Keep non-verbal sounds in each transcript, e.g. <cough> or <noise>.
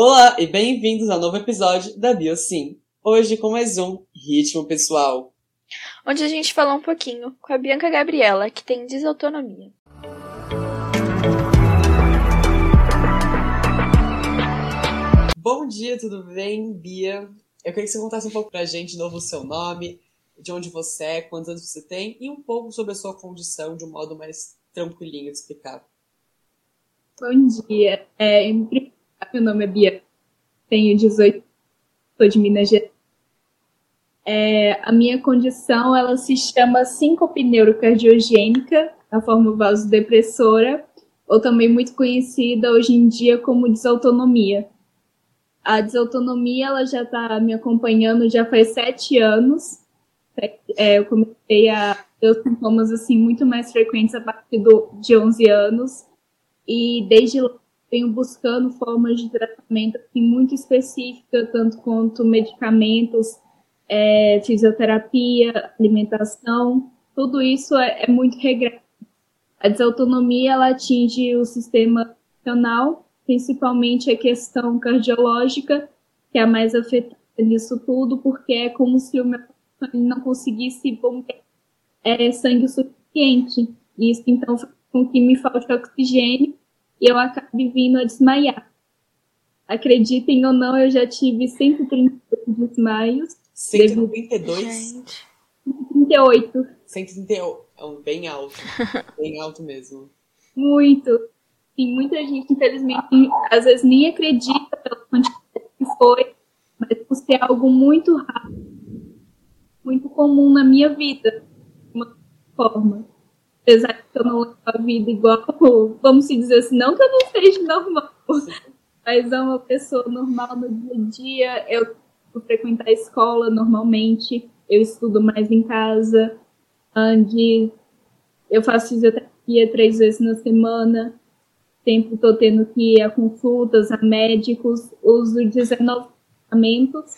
Olá e bem-vindos ao novo episódio da BioSim. Hoje com mais um Ritmo Pessoal. Onde a gente fala um pouquinho com a Bianca Gabriela, que tem desautonomia. Bom dia, tudo bem, Bia? Eu queria que você contasse um pouco pra gente de novo o seu nome, de onde você é, quantos anos você tem e um pouco sobre a sua condição de um modo mais tranquilinho de explicar. Bom dia. É, meu nome é Bia, tenho 18, sou de Minas Gerais. É, a minha condição ela se chama síncope neurocardiogênica, a forma vasodepressora, ou também muito conhecida hoje em dia como desautonomia. A desautonomia ela já está me acompanhando já faz sete anos. É, eu comecei a ter os sintomas assim muito mais frequentes a partir do, de 11 anos e desde lá venho buscando formas de tratamento assim, muito específicas, tanto quanto medicamentos, é, fisioterapia, alimentação, tudo isso é, é muito regrado. A desautonomia ela atinge o sistema funcional, principalmente a questão cardiológica, que é a mais afetada nisso tudo, porque é como se o meu não conseguisse bombear é, sangue suficiente. Isso então faz com que me falte oxigênio e eu acabe vindo a desmaiar. Acreditem ou não, eu já tive 138 desmaios. 132? 138. 138. É um bem alto. bem alto mesmo. Muito. Tem muita gente, infelizmente, às vezes nem acredita pela quantidade que foi, mas por ser algo muito rápido, muito comum na minha vida, de uma forma apesar de eu não levo a vida igual, vamos dizer assim, não que eu não seja normal, <laughs> mas é uma pessoa normal no dia a dia, eu vou frequentar a escola normalmente, eu estudo mais em casa, onde eu faço fisioterapia três vezes na semana, sempre estou tendo que ir a consultas, a médicos, uso 19 medicamentos,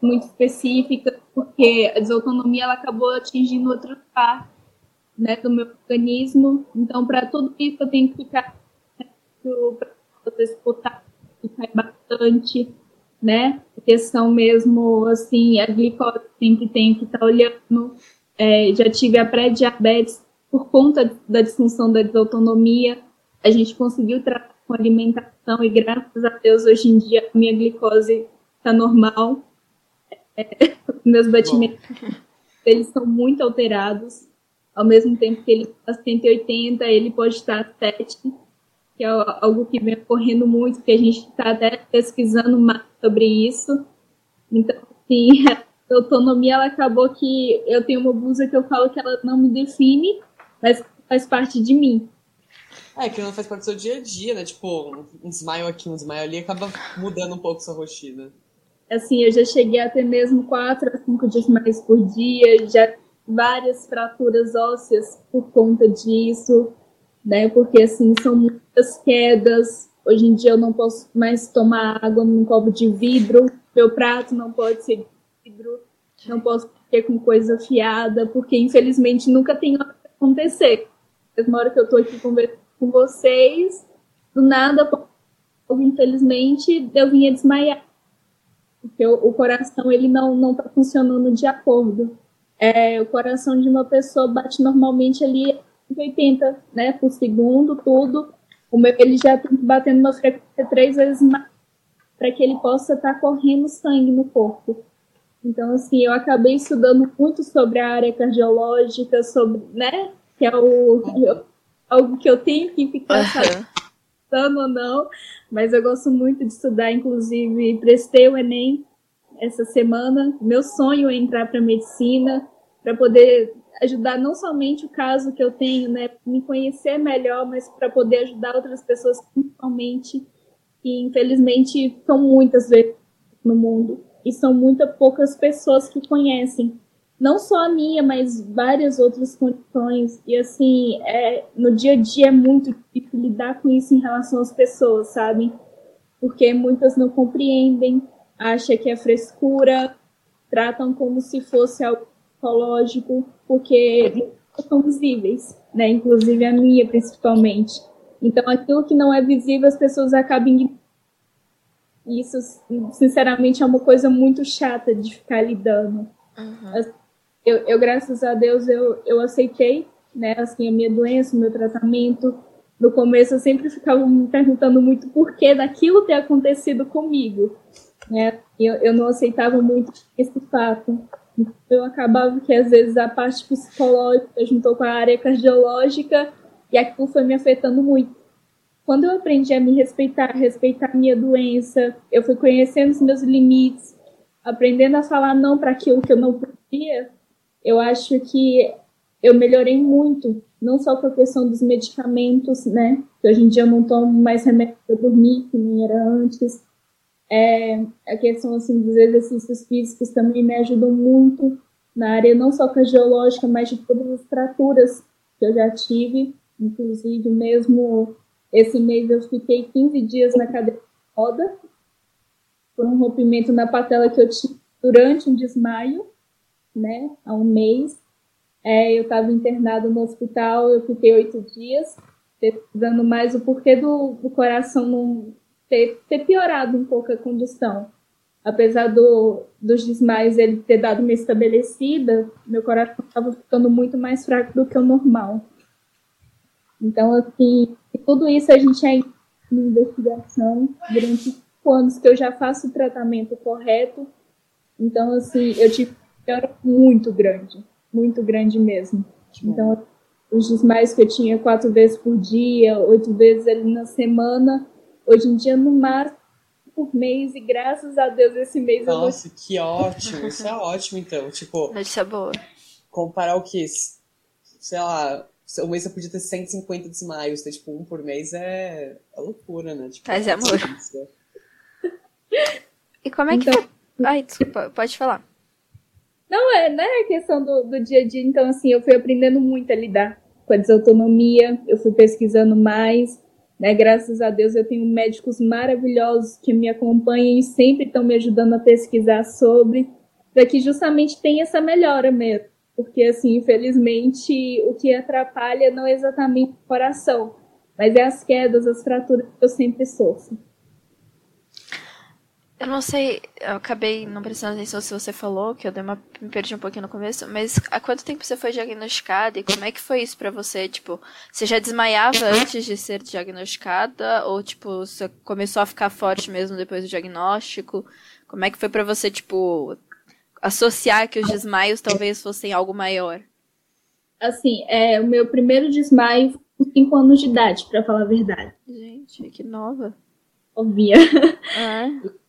muito específica, porque a desautonomia ela acabou atingindo outra parte né, do meu organismo. Então, para tudo isso, eu tenho que ficar para escutar, ficar bastante, né? A questão mesmo, assim, a glicose sempre tem que estar tá olhando. É, já tive a pré-diabetes por conta da disfunção da desautonomia. A gente conseguiu tratar com alimentação e graças a Deus hoje em dia minha glicose está normal. É, <laughs> meus batimentos eles estão muito alterados. Ao mesmo tempo que ele está 180, ele pode estar 7, que é algo que vem ocorrendo muito, que a gente está até pesquisando mais sobre isso. Então, sim, <laughs> a autonomia ela acabou que eu tenho uma blusa que eu falo que ela não me define, mas faz parte de mim. É, que não faz parte do seu dia a dia, né? Tipo, um desmaio aqui, um desmaio ali, acaba mudando um pouco sua rotina. Assim, eu já cheguei a ter mesmo quatro a cinco desmaios por dia, já várias fraturas ósseas por conta disso, né? Porque assim são muitas quedas. Hoje em dia eu não posso mais tomar água num copo de vidro, meu prato não pode ser de vidro, não posso ter com coisa afiada, porque infelizmente nunca tem hora que acontecer. Na hora que eu tô aqui conversando com vocês, do nada, infelizmente, eu vinha desmaiar. Porque o, o coração ele não não está funcionando de acordo é, o coração de uma pessoa bate normalmente ali 80 né, por segundo, tudo. O meu, ele já tem que bater numa frequência três vezes mais para que ele possa estar tá correndo sangue no corpo. Então, assim, eu acabei estudando muito sobre a área cardiológica, sobre, né, que é o, eu, algo que eu tenho que ficar uhum. Sabendo ou não, mas eu gosto muito de estudar, inclusive prestei o Enem essa semana. Meu sonho é entrar para medicina, para poder ajudar não somente o caso que eu tenho, né, me conhecer melhor, mas para poder ajudar outras pessoas, principalmente, que infelizmente são muitas vezes no mundo e são muitas poucas pessoas que conhecem. Não só a minha, mas várias outras condições. E assim, é, no dia a dia é muito difícil lidar com isso em relação às pessoas, sabe? Porque muitas não compreendem, acha que é frescura, tratam como se fosse algo psicológico, porque são visíveis, né? Inclusive a minha, principalmente. Então, aquilo que não é visível, as pessoas acabam isso, sinceramente, é uma coisa muito chata de ficar lidando. Uhum. Eu, eu, graças a Deus, eu, eu aceitei, né, assim, a minha doença, o meu tratamento. No começo, eu sempre ficava me perguntando muito por que daquilo ter acontecido comigo, né? Eu, eu não aceitava muito esse fato. Então, eu acabava que, às vezes, a parte psicológica juntou com a área cardiológica e aquilo foi me afetando muito quando eu aprendi a me respeitar, respeitar a minha doença, eu fui conhecendo os meus limites, aprendendo a falar não para aquilo que eu não podia, eu acho que eu melhorei muito, não só com a questão dos medicamentos, né? Que hoje em dia eu não tomo mais remédio para dormir, que nem era antes. É, a questão assim, dos exercícios físicos também me ajudou muito na área não só cardiológica, mas de todas as fraturas que eu já tive, inclusive mesmo esse mês eu fiquei 15 dias na cadeira de roda, por um rompimento na patela que eu tive durante um desmaio, né, há um mês. É, eu estava internada no hospital, eu fiquei oito dias, pesquisando mais o porquê do, do coração não ter, ter, piorado um pouco a condição. Apesar do, dos desmaios ele ter dado uma estabelecida, meu coração estava ficando muito mais fraco do que o normal. Então, assim, tudo isso a gente é em investigação durante cinco anos que eu já faço o tratamento correto. Então, assim, eu tive piora muito grande, muito grande mesmo. Então, os desmaios que eu tinha quatro vezes por dia, oito vezes ali na semana, hoje em dia, no máximo, por mês, e graças a Deus esse mês Nossa, eu Nossa, que ótimo, isso é ótimo, então. Tipo, notícia boa. Comparar o que? Sei lá, um mês você podia ter 150 desmaios, ter tipo um por mês é, é loucura, né? Tipo, e amor. e como é que então... Ai, desculpa, pode falar. Não, é, né, a questão do, do dia a dia, então assim, eu fui aprendendo muito a lidar com a desautonomia, eu fui pesquisando mais, né, graças a Deus eu tenho médicos maravilhosos que me acompanham e sempre estão me ajudando a pesquisar sobre, para que justamente tenha essa melhora mesmo. Porque assim, infelizmente, o que atrapalha não é exatamente o coração, mas é as quedas, as fraturas que eu sempre sofro. Eu não sei, eu acabei não prestando atenção se você falou, que eu dei uma, me perdi um pouquinho no começo, mas há quanto tempo você foi diagnosticada e como é que foi isso para você? Tipo, você já desmaiava antes de ser diagnosticada ou tipo, você começou a ficar forte mesmo depois do diagnóstico? Como é que foi para você, tipo, associar que os desmaios talvez fossem algo maior? Assim, é, o meu primeiro desmaio com 5 anos de idade, para falar a verdade. Gente, que nova. Óbvia. Ah.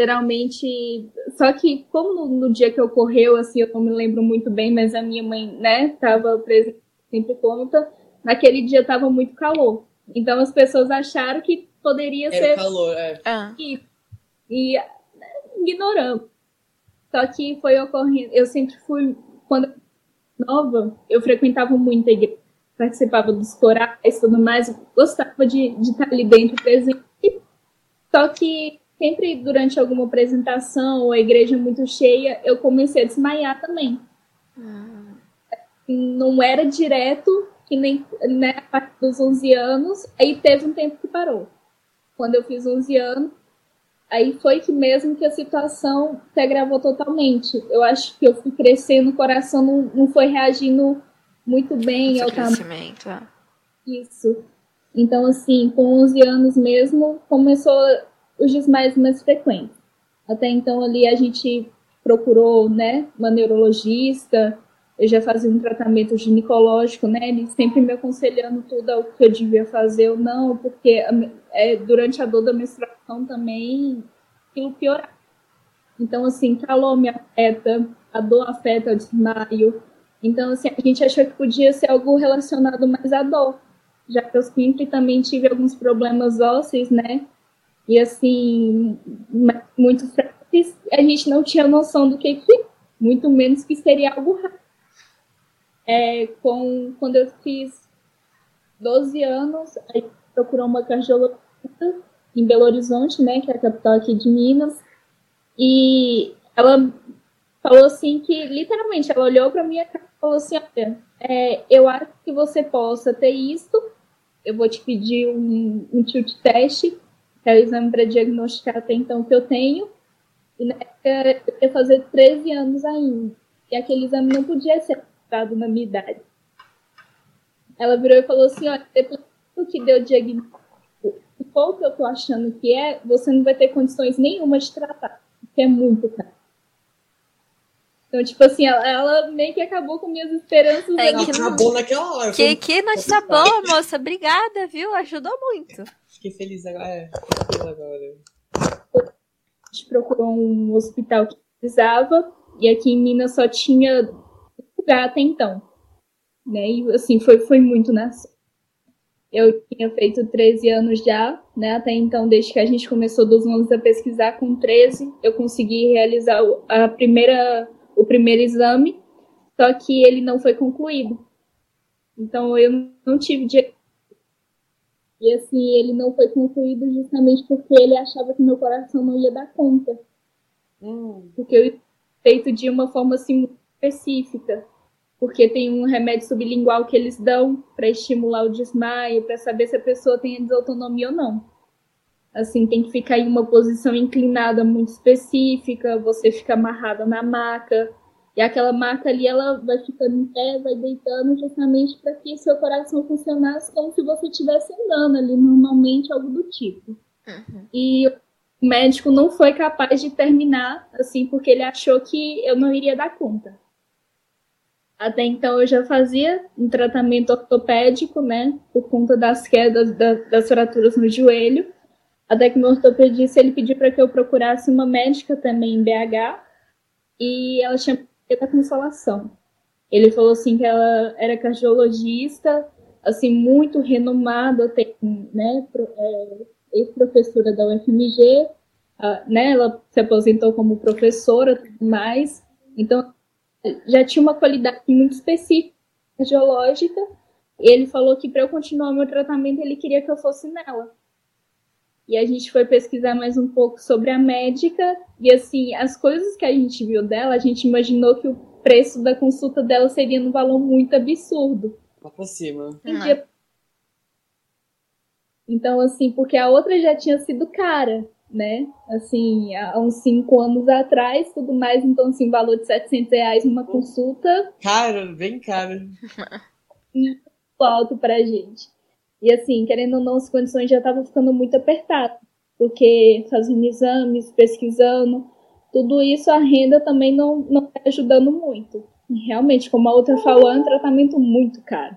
Literalmente. Só que, como no, no, dia que ocorreu, assim, eu não me lembro muito bem, mas a minha mãe, né, tava presente, sempre conta. Naquele dia tava muito calor. Então as pessoas acharam que poderia Era ser. calor, é. Ah. E, e né, ignoramos. Só que foi ocorrendo. Eu sempre fui. Quando nova, eu frequentava muito a igreja, participava dos corais e tudo mais, gostava de, de estar ali dentro presente. Só que sempre durante alguma apresentação ou a igreja muito cheia, eu comecei a desmaiar também. Hum. Não era direto, que nem né, a partir dos 11 anos, aí teve um tempo que parou. Quando eu fiz 11 anos, aí foi que mesmo que a situação se agravou totalmente. Eu acho que eu fui crescendo, o coração não, não foi reagindo muito bem Esse ao crescimento. É. Isso. Então, assim, com 11 anos mesmo, começou os desmaios mais frequentes. Até então, ali, a gente procurou, né, uma neurologista, eu já fazia um tratamento ginecológico, né, ele sempre me aconselhando tudo o que eu devia fazer ou não, porque é, durante a dor da menstruação também aquilo piorar. Então, assim, calor me afeta, a dor afeta o desmaio. Então, assim, a gente achou que podia ser algo relacionado mais à dor, já que eu sempre também tive alguns problemas ósseos, né? E, assim, muito frágeis, a gente não tinha noção do que que, muito menos que seria algo raro. É, com, quando eu fiz 12 anos, aí procurou uma cardiologista em Belo Horizonte, né, que é a capital aqui de Minas, e ela falou assim que, literalmente, ela olhou para cara e falou assim, olha, é, eu acho que você possa ter isso, eu vou te pedir um, um tilt test, que é o exame para diagnosticar até então que eu tenho. E na época eu ia fazer 13 anos ainda. E aquele exame não podia ser dado na minha idade. Ela virou e falou assim: olha, depois do que deu o diagnóstico, o pouco que eu tô achando que é, você não vai ter condições nenhuma de tratar, porque é muito caro. Então, tipo assim, ela, ela, meio que acabou com minhas esperanças. É, que Acabou naquela hora. Que, que notícia boa, moça. Obrigada, viu? Ajudou muito. Fiquei feliz agora. É, agora. A gente procurou um hospital que precisava, e aqui em Minas só tinha lugar até então. Né? E assim, foi, foi muito na sorte. Eu tinha feito 13 anos já, né? Até então, desde que a gente começou dos 11 a pesquisar com 13, eu consegui realizar a primeira, o primeiro exame, só que ele não foi concluído. Então eu não tive dinheiro. E assim, ele não foi concluído justamente porque ele achava que meu coração não ia dar conta. Hum, Porque eu feito de uma forma assim muito específica. Porque tem um remédio sublingual que eles dão para estimular o desmaio, para saber se a pessoa tem desautonomia ou não. Assim, tem que ficar em uma posição inclinada muito específica, você fica amarrada na maca. E aquela maca ali, ela vai ficando em pé, vai deitando justamente para que seu coração funcionasse como se você estivesse andando ali normalmente, algo do tipo. E o médico não foi capaz de terminar, assim, porque ele achou que eu não iria dar conta. Até então eu já fazia um tratamento ortopédico, né, por conta das quedas da- das fraturas no joelho. Até que meu ortopedista ele pediu para que eu procurasse uma médica também em BH e ela tinha da consolação. Ele falou assim que ela era cardiologista, assim muito renomada, tem, né, é, ex-professora da UFMG, né, ela se aposentou como professora, tudo mais. Então já tinha uma qualidade muito específica cardiológica. Ele falou que para eu continuar meu tratamento ele queria que eu fosse nela. E a gente foi pesquisar mais um pouco sobre a médica e assim, as coisas que a gente viu dela, a gente imaginou que o preço da consulta dela seria num valor muito absurdo. lá pra cima. Uhum. Entendi. Então, assim, porque a outra já tinha sido cara, né? Assim, há uns cinco anos atrás, tudo mais, então, assim, valor de 700 reais numa consulta, Cara, bem cara. muito alto pra gente. E assim, querendo ou não, as condições já estavam ficando muito apertadas, porque fazendo exames, pesquisando, tudo isso a renda também não não tá ajudando muito. E realmente, como a outra falou, é um tratamento muito caro.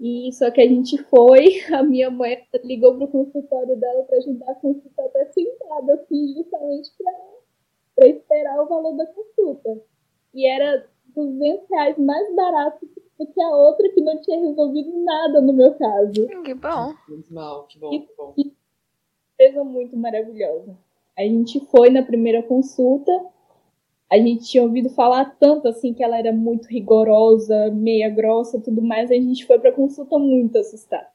E só que a gente foi, <laughs> a minha mãe ligou pro consultório dela para ajudar a consulta até sentada, assim, justamente para esperar o valor da consulta. E era 200 reais mais barato do que a outra que não tinha resolvido nada no meu caso. Que bom. Muito mal, que bom, que bom. Coisa muito maravilhosa. A gente foi na primeira consulta, a gente tinha ouvido falar tanto assim que ela era muito rigorosa, meia grossa, tudo mais, a gente foi pra consulta muito assustada.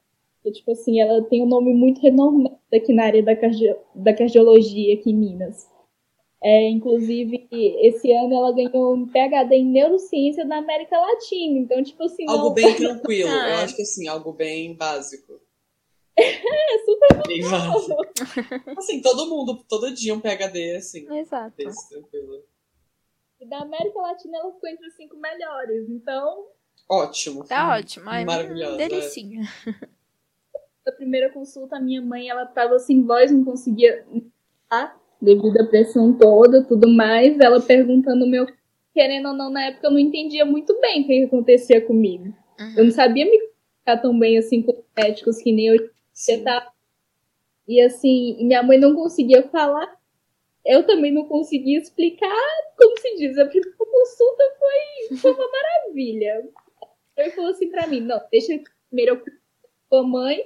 Porque, tipo assim, ela tem um nome muito renomado aqui na área da, cardio- da cardiologia aqui em Minas. É, inclusive, esse ano ela ganhou um PhD em neurociência da América Latina. Então, tipo assim, Algo não, bem tranquilo. Ah, <laughs> Eu é. acho que assim, algo bem básico. é super Bem básico. Assim, todo mundo, todo dia um PHD, assim. Exato. Desse, tranquilo. E da América Latina ela ficou entre os cinco melhores. Então, Ótimo. Tá ótimo. Ai, Maravilhosa, é. Delicinha. na primeira consulta, a minha mãe, ela tava sem voz, não conseguia falar, devido à pressão toda, tudo mais. Ela perguntando meu, querendo ou não, na época eu não entendia muito bem o que acontecia comigo. Uhum. Eu não sabia me comunicar tão bem assim com os médicos que nem eu tava. E assim, minha mãe não conseguia falar. Eu também não conseguia explicar, como se diz, a primeira consulta foi, foi uma maravilha. Ele falou assim pra mim, não, deixa primeiro eu com a mãe,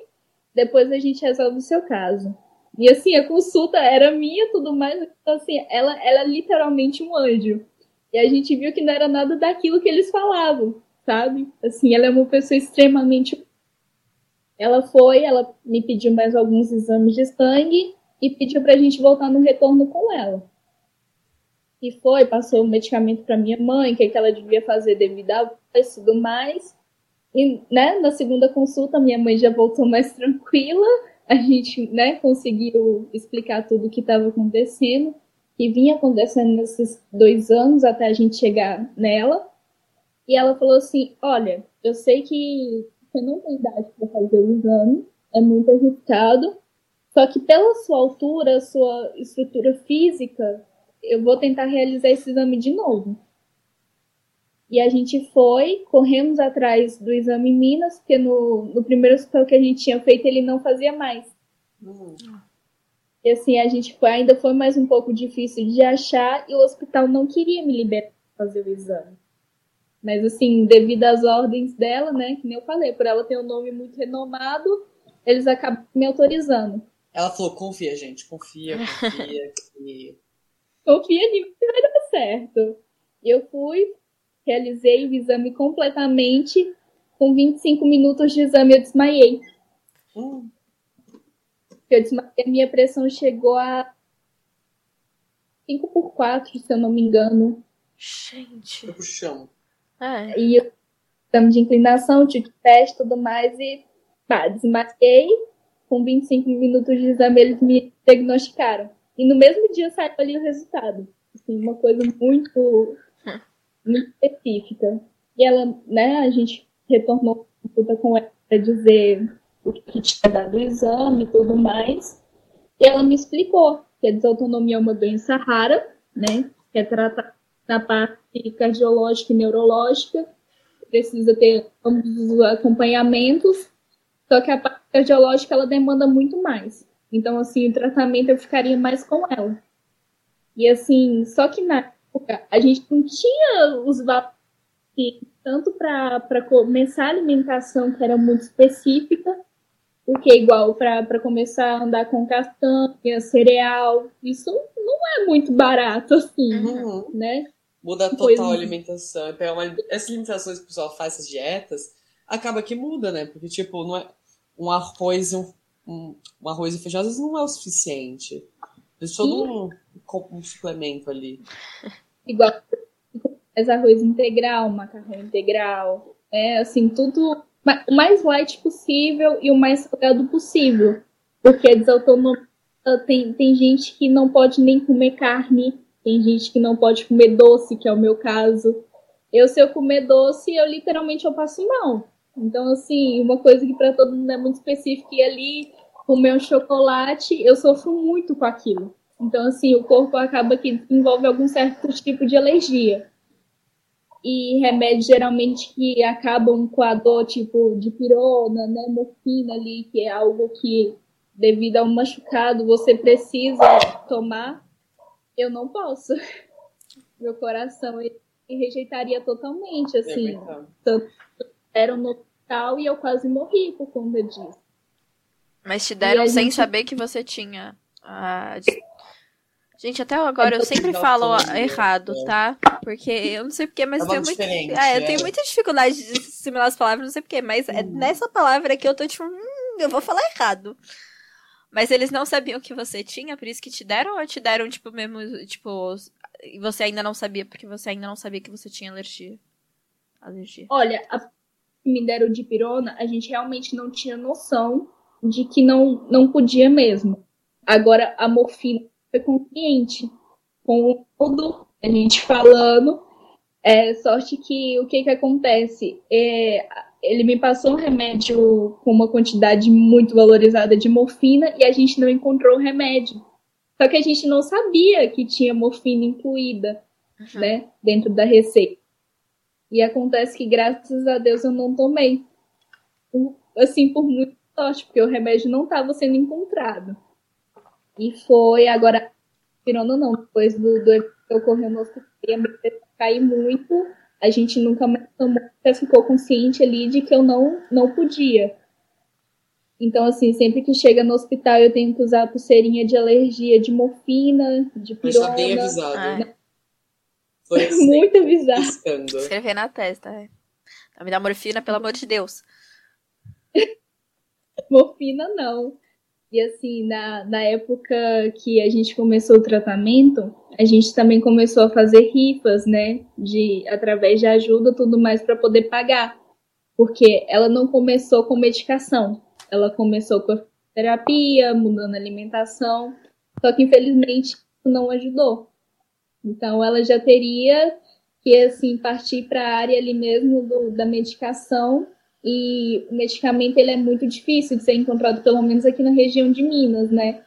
depois a gente resolve o seu caso. E assim, a consulta era minha tudo mais, então assim, ela, ela é literalmente um anjo. E a gente viu que não era nada daquilo que eles falavam, sabe? Assim, ela é uma pessoa extremamente. Ela foi, ela me pediu mais alguns exames de sangue e pediu pra gente voltar no retorno com ela. E foi, passou o medicamento pra minha mãe, o que, que ela devia fazer devido a voz e tudo mais. E, né, na segunda consulta, minha mãe já voltou mais tranquila. A gente, né, conseguiu explicar tudo o que estava acontecendo, que vinha acontecendo nesses dois anos até a gente chegar nela. E ela falou assim: Olha, eu sei que você não tem idade para fazer o exame, é muito arriscado, só que pela sua altura, sua estrutura física, eu vou tentar realizar esse exame de novo. E a gente foi, corremos atrás do exame em Minas, porque no, no primeiro hospital que a gente tinha feito ele não fazia mais. Uhum. E assim, a gente foi, ainda foi mais um pouco difícil de achar e o hospital não queria me liberar para fazer o exame. Mas assim, devido às ordens dela, né, que nem eu falei, por ela ter um nome muito renomado, eles acabam me autorizando. Ela falou, confia, gente, confia, confia. <laughs> que... Confia em mim que vai dar certo. Eu fui, realizei o exame completamente. Com 25 minutos de exame, eu desmaiei. Hum. Eu desmaiei, a minha pressão chegou a 5 por 4, se eu não me engano. Gente. Foi pro chão. É. E eu, exame de inclinação, tive teste e tudo mais, e pá, desmaiei. Com 25 minutos de exame, eles me diagnosticaram. E no mesmo dia saiu ali o resultado. Assim, uma coisa muito muito específica. E ela, né, a gente retornou consulta com ela para dizer o que tinha dado o exame e tudo mais. E ela me explicou que a desautonomia é uma doença rara, né, que é tratada na parte cardiológica e neurológica, precisa ter ambos os acompanhamentos, só que a parte cardiológica ela demanda muito mais. Então, assim, o tratamento eu ficaria mais com ela. E assim, só que na época, a gente não tinha os valores tanto para começar a alimentação, que era muito específica, porque igual para começar a andar com castanha, cereal, isso não é muito barato assim, uhum. né? Muda total a alimentação. Uma, essas limitações que o pessoal faz, essas dietas, acaba que muda, né? Porque, tipo, não é, um arroz e um, um, um arroz e feijão às vezes não é o suficiente. Precisa todo um, um suplemento ali. Igual faz arroz integral, macarrão integral, é assim, tudo o mais light possível e o mais salgado possível. Porque a desautonomia tem, tem gente que não pode nem comer carne, tem gente que não pode comer doce, que é o meu caso. Eu, se eu comer doce, eu literalmente eu passo mal. Então, assim, uma coisa que para todo mundo é muito específica, e ali comer um chocolate, eu sofro muito com aquilo. Então, assim, o corpo acaba que desenvolve algum certo tipo de alergia. E remédios geralmente que acabam com a dor, tipo de pirona, né, morfina ali, que é algo que, devido a um machucado, você precisa tomar, eu não posso. <laughs> Meu coração ele rejeitaria totalmente, assim. É tanto era no hospital e eu quase morri por conta disso. Mas te deram sem gente... saber que você tinha a Gente, até agora eu sempre falo errado, tá? Porque eu não sei porquê, mas é tenho muito. É, eu tenho é. muita dificuldade de assimilar as palavras, não sei porquê, mas é hum. nessa palavra que eu tô tipo, hum, eu vou falar errado. Mas eles não sabiam que você tinha, por isso que te deram, ou te deram, tipo, mesmo, tipo, e você ainda não sabia, porque você ainda não sabia que você tinha alergia? Alergia. Olha, a me deram de pirona, a gente realmente não tinha noção de que não, não podia mesmo. Agora, a morfina foi consciente com tudo a gente falando. É, sorte que o que que acontece? É, ele me passou um remédio com uma quantidade muito valorizada de morfina e a gente não encontrou o remédio. Só que a gente não sabia que tinha morfina incluída, uhum. né, dentro da receita. E acontece que graças a Deus eu não tomei. Assim, por muito sorte, porque o remédio não estava sendo encontrado. E foi agora, pirona não, depois do, do que ocorreu no hospital, a minha cair muito, a gente nunca mais tomou, ficou consciente ali de que eu não, não podia. Então, assim, sempre que chega no hospital eu tenho que usar pulseirinha de alergia de morfina, de pirona. Mas bem avisado. Ah. Né? Foi <laughs> assim, muito avisado. Escrever na testa, é. Me dá morfina, pelo amor de Deus. <laughs> morfina, não. E assim, na, na época que a gente começou o tratamento, a gente também começou a fazer rifas, né? De, através de ajuda tudo mais para poder pagar. Porque ela não começou com medicação, ela começou com terapia, mudando a alimentação, só que infelizmente não ajudou. Então ela já teria que assim partir para a área ali mesmo do, da medicação e o medicamento ele é muito difícil de ser encontrado pelo menos aqui na região de Minas, né?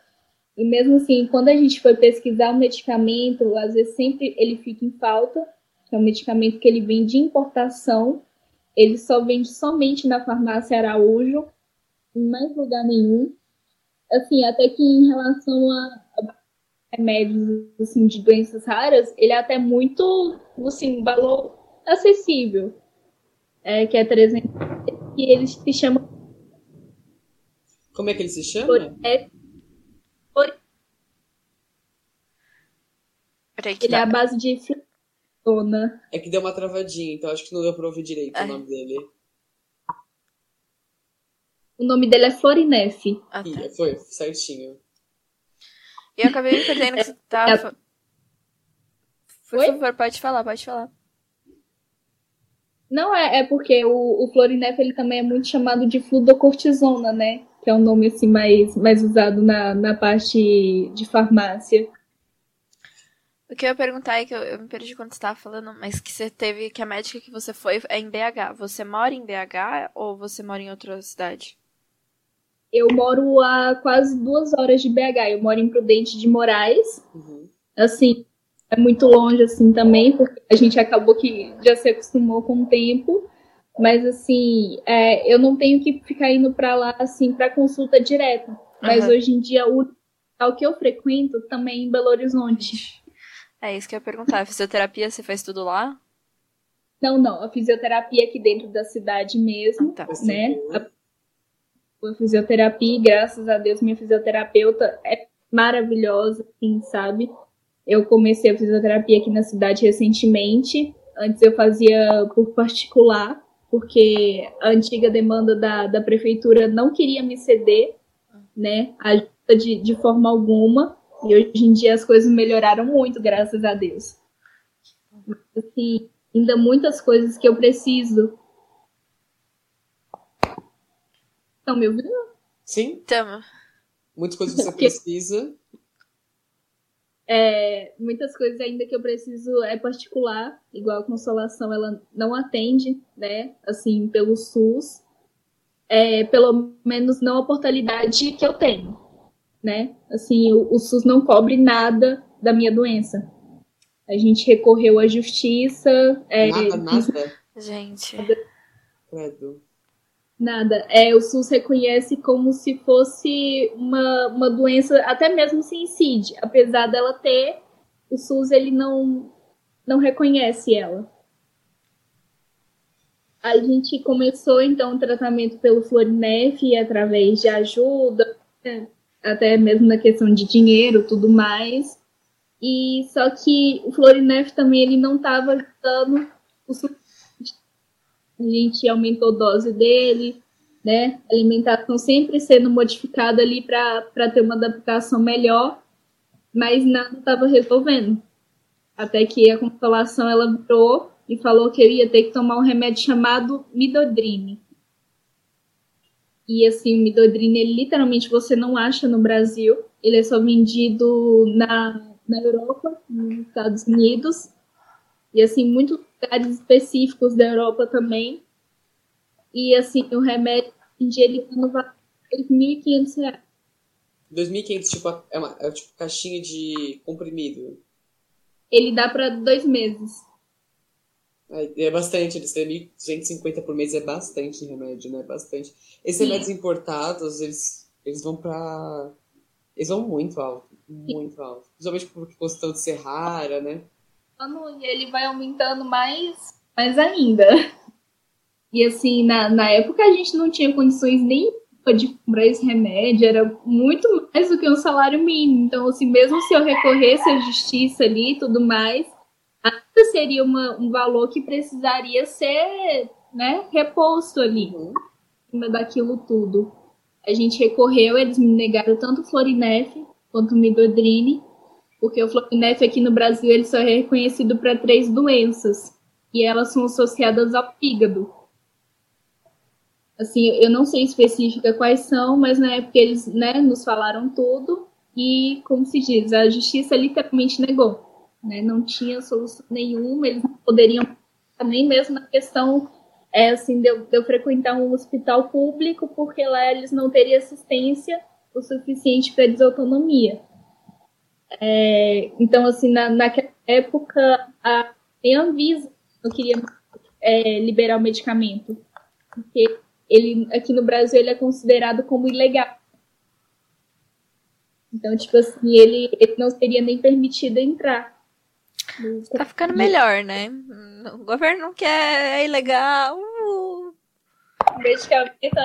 E mesmo assim, quando a gente foi pesquisar o medicamento, às vezes sempre ele fica em falta, que é um medicamento que ele vem de importação, ele só vende somente na farmácia Araújo, em mais lugar nenhum. Assim, até que em relação a, remédios assim, de doenças raras, ele é até muito, assim, valor acessível. É, que é 300 e ele se chama Como é que ele se chama? É, ele é a base de fluona. É que deu uma travadinha, então acho que não deu pra ouvir direito é. o nome dele. O nome dele é Florinef. Ah, tá. Foi, certinho. E eu acabei me perdendo que você tava. Por Oi? favor, pode falar, pode falar. Não, é, é porque o, o Florinef ele também é muito chamado de fludocortisona, né? Que é o um nome assim, mais, mais usado na, na parte de farmácia. O que eu ia perguntar é que eu, eu me perdi quando você estava falando, mas que você teve, que a médica que você foi é em BH. Você mora em BH ou você mora em outra cidade? Eu moro a quase duas horas de BH. Eu moro em Prudente de Moraes. Uhum. Assim, é muito longe assim também, porque a gente acabou que já se acostumou com o tempo. Mas assim, é, eu não tenho que ficar indo para lá assim para consulta direta. Mas uhum. hoje em dia o o que eu frequento também é em Belo Horizonte. É isso que eu ia perguntar. A fisioterapia você faz tudo lá? Não, não. A fisioterapia aqui dentro da cidade mesmo, ah, tá. né? A por fisioterapia graças a Deus minha fisioterapeuta é maravilhosa, assim, sabe? Eu comecei a fisioterapia aqui na cidade recentemente. Antes eu fazia por particular, porque a antiga demanda da, da prefeitura não queria me ceder, né? Ajuda de, de forma alguma. E hoje em dia as coisas melhoraram muito, graças a Deus. Mas, assim, ainda muitas coisas que eu preciso Estão me ouvindo? Sim. Tamo. Muitas coisas que você <laughs> precisa. É, muitas coisas ainda que eu preciso é particular, igual a consolação, ela não atende, né? Assim, pelo SUS. É, pelo menos não a portalidade que eu tenho, né? Assim, o, o SUS não cobre nada da minha doença. A gente recorreu à justiça. É, nada, nada. Gente. Credo. Nada. É, o SUS reconhece como se fosse uma, uma doença, até mesmo sem CID. Apesar dela ter, o SUS ele não, não reconhece ela. A gente começou então o tratamento pelo Florinef através de ajuda, né? até mesmo na questão de dinheiro, tudo mais. E só que o Florinef também ele não estava ajudando o a gente aumentou a dose dele, né? Alimentação sempre sendo modificada ali para ter uma adaptação melhor, mas nada estava resolvendo. Até que a consolação ela virou e falou que eu ia ter que tomar um remédio chamado Midodrine. E assim, o Midodrine, ele literalmente você não acha no Brasil, ele é só vendido na, na Europa, nos Estados Unidos, e assim, muitos lugares específicos da Europa também. E assim, o remédio dia ele tá no valor de 2.500 reais. 2.500, tipo, é, uma, é tipo caixinha de comprimido. Ele dá para dois meses. É, é bastante, eles têm 1.250 por mês, é bastante remédio, né? Bastante. Esses Sim. remédios importados, eles, eles vão pra. Eles vão muito alto. Muito Sim. alto. Principalmente por questão de ser rara, né? E ele vai aumentando mais, mais ainda. <laughs> E assim, na, na época a gente não tinha condições nem de comprar esse remédio, era muito mais do que um salário mínimo. Então, assim, mesmo se eu recorresse à justiça ali e tudo mais, ainda seria uma, um valor que precisaria ser né, reposto ali, uhum. em cima daquilo tudo. A gente recorreu, eles me negaram tanto o Florinef quanto o Midodrine, porque o Florinef aqui no Brasil ele só é reconhecido para três doenças, e elas são associadas ao fígado. Assim, eu não sei específica quais são, mas na época eles né, nos falaram tudo e, como se diz, a justiça literalmente negou. Né? Não tinha solução nenhuma, eles não poderiam, nem mesmo na questão é, assim, de eu, de eu frequentar um hospital público, porque lá eles não teriam assistência o suficiente para desautonomia. É, então, assim, na, naquela época, a, Anvisa não queria é, liberar o medicamento, porque ele, aqui no Brasil ele é considerado como ilegal. Então, tipo assim, ele, ele não seria nem permitido entrar. Tá ficando melhor, né? O governo não quer, é ilegal. Uh. O medicamento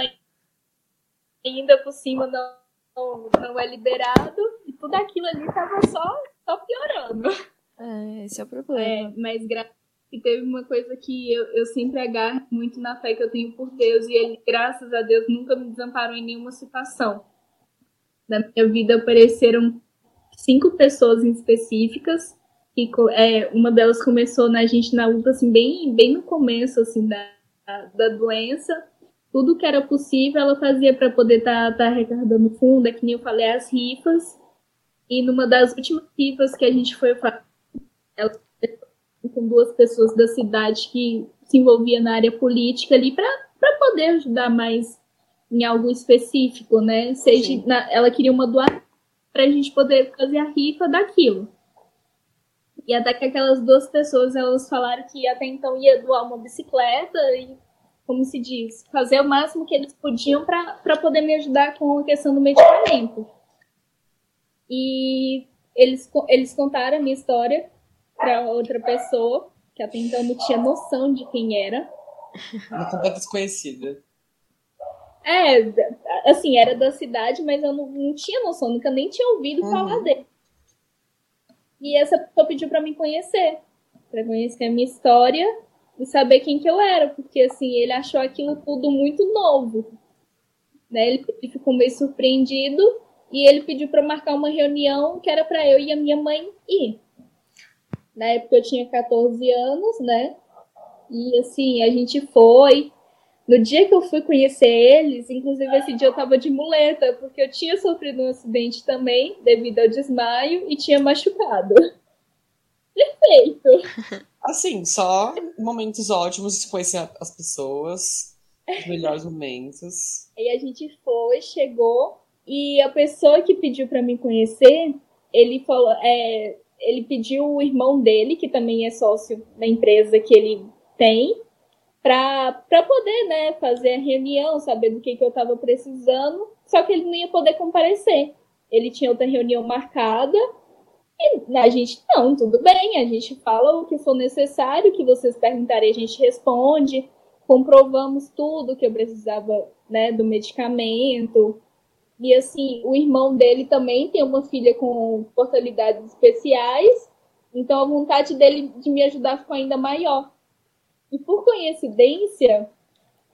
ainda por cima não, não, não é liberado tudo aquilo ali tava só, só piorando. É, esse é o problema. É, mas graças e teve uma coisa que eu, eu sempre agarro muito na fé que eu tenho por Deus, e Ele, graças a Deus, nunca me desamparou em nenhuma situação. Na minha vida apareceram cinco pessoas específicas, e é, uma delas começou na gente na luta, assim, bem, bem no começo, assim, da, da doença. Tudo que era possível ela fazia para poder estar tá, tá arrecadando fundo, é que nem eu falei, as rifas. E numa das últimas rifas que a gente foi fazer, ela com duas pessoas da cidade que se envolvia na área política ali para poder ajudar mais em algo específico, né? Seja na, ela queria uma doação para a gente poder fazer a rifa daquilo. E até que aquelas duas pessoas elas falaram que até então ia doar uma bicicleta e, como se diz, fazer o máximo que eles podiam para poder me ajudar com a questão do medicamento. E eles, eles contaram a minha história para outra pessoa, que até então não tinha noção de quem era. <laughs> Uma completa desconhecida. É, assim, era da cidade, mas eu não, não tinha noção, nunca nem tinha ouvido uhum. falar dele. E essa pessoa pediu para me conhecer, para conhecer a minha história e saber quem que eu era, porque assim, ele achou aquilo tudo muito novo. Né? Ele, ele ficou meio surpreendido e ele pediu para marcar uma reunião que era para eu e a minha mãe ir. Na época eu tinha 14 anos, né? E assim, a gente foi. No dia que eu fui conhecer eles, inclusive esse dia eu tava de muleta, porque eu tinha sofrido um acidente também, devido ao desmaio, e tinha machucado. <laughs> Perfeito! Assim, só momentos ótimos de conhecer as pessoas, os melhores momentos. Aí a gente foi, chegou, e a pessoa que pediu para me conhecer, ele falou, é, ele pediu o irmão dele, que também é sócio da empresa que ele tem, para poder né, fazer a reunião, saber do que, que eu estava precisando, só que ele não ia poder comparecer. Ele tinha outra reunião marcada, e a gente, não, tudo bem, a gente fala o que for necessário, que vocês perguntarem, a gente responde, comprovamos tudo que eu precisava né, do medicamento, e assim, o irmão dele também tem uma filha com oportunidades especiais, então a vontade dele de me ajudar ficou ainda maior. E por coincidência,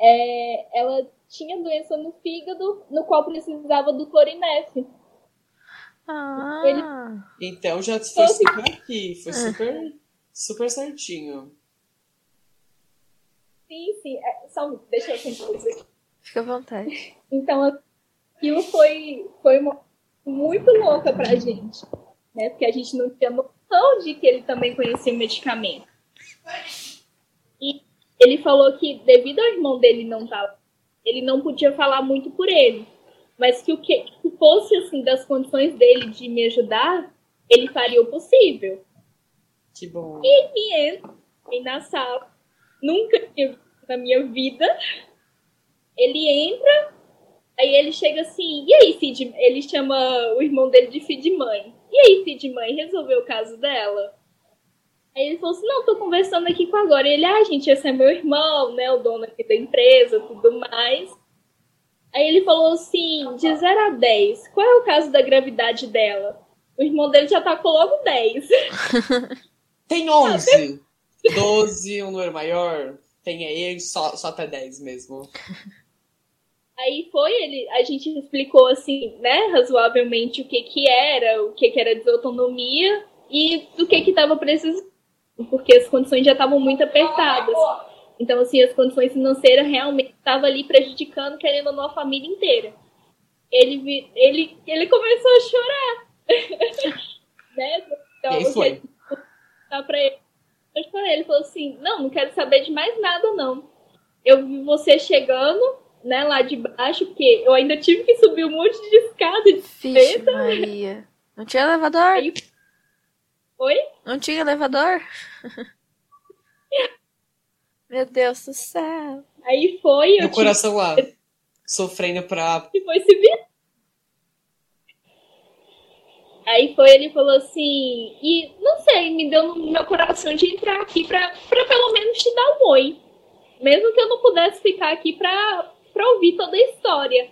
é, ela tinha doença no fígado, no qual precisava do Clorinef. Ah. Ele... Então já foi super aqui, foi super, super certinho. Sim, sim. É, só, deixa eu sentir. Fica à vontade. Então, aquilo foi, foi uma, muito louca pra gente, né? Porque a gente não tinha noção de que ele também conhecia o medicamento. E ele falou que, devido ao irmão dele não estar tá, ele não podia falar muito por ele. Mas que o que, que fosse, assim, das condições dele de me ajudar, ele faria o possível. Que bom. E ele entra na sala. Nunca na minha vida. Ele entra, Aí ele chega assim, e aí, Cid? Ele chama o irmão dele de Cid Mãe. E aí, Cid Mãe, resolveu o caso dela? Aí ele falou assim, não, tô conversando aqui com agora. E ele, ah, gente, esse é meu irmão, né, o dono aqui da empresa, tudo mais. Aí ele falou assim, de 0 a 10, qual é o caso da gravidade dela? O irmão dele já tacou logo 10. <laughs> Tem 11. 12, um número maior. Tem aí só, só até 10 mesmo. Aí foi, ele, a gente explicou assim, né, razoavelmente o que que era, o que que era desautonomia e do que que estava precisando, porque as condições já estavam muito apertadas. Então, assim, as condições financeiras realmente estavam ali prejudicando, querendo ou não, a família inteira. Ele, ele, ele começou a chorar. <laughs> né? Então, e foi? Tá pra ele. Ele falou assim, não, não quero saber de mais nada, não. Eu vi você chegando, né, lá de baixo, porque eu ainda tive que subir um monte de escada de Vixe, Maria. Não tinha elevador? Aí... Oi? Não tinha elevador? <laughs> Meu Deus do céu. Aí foi. o coração lá, sofrendo pra. E foi se vir. Aí foi, ele falou assim, e não sei, me deu no meu coração de entrar aqui pra, pra pelo menos te dar um oi. Mesmo que eu não pudesse ficar aqui pra, pra ouvir toda a história.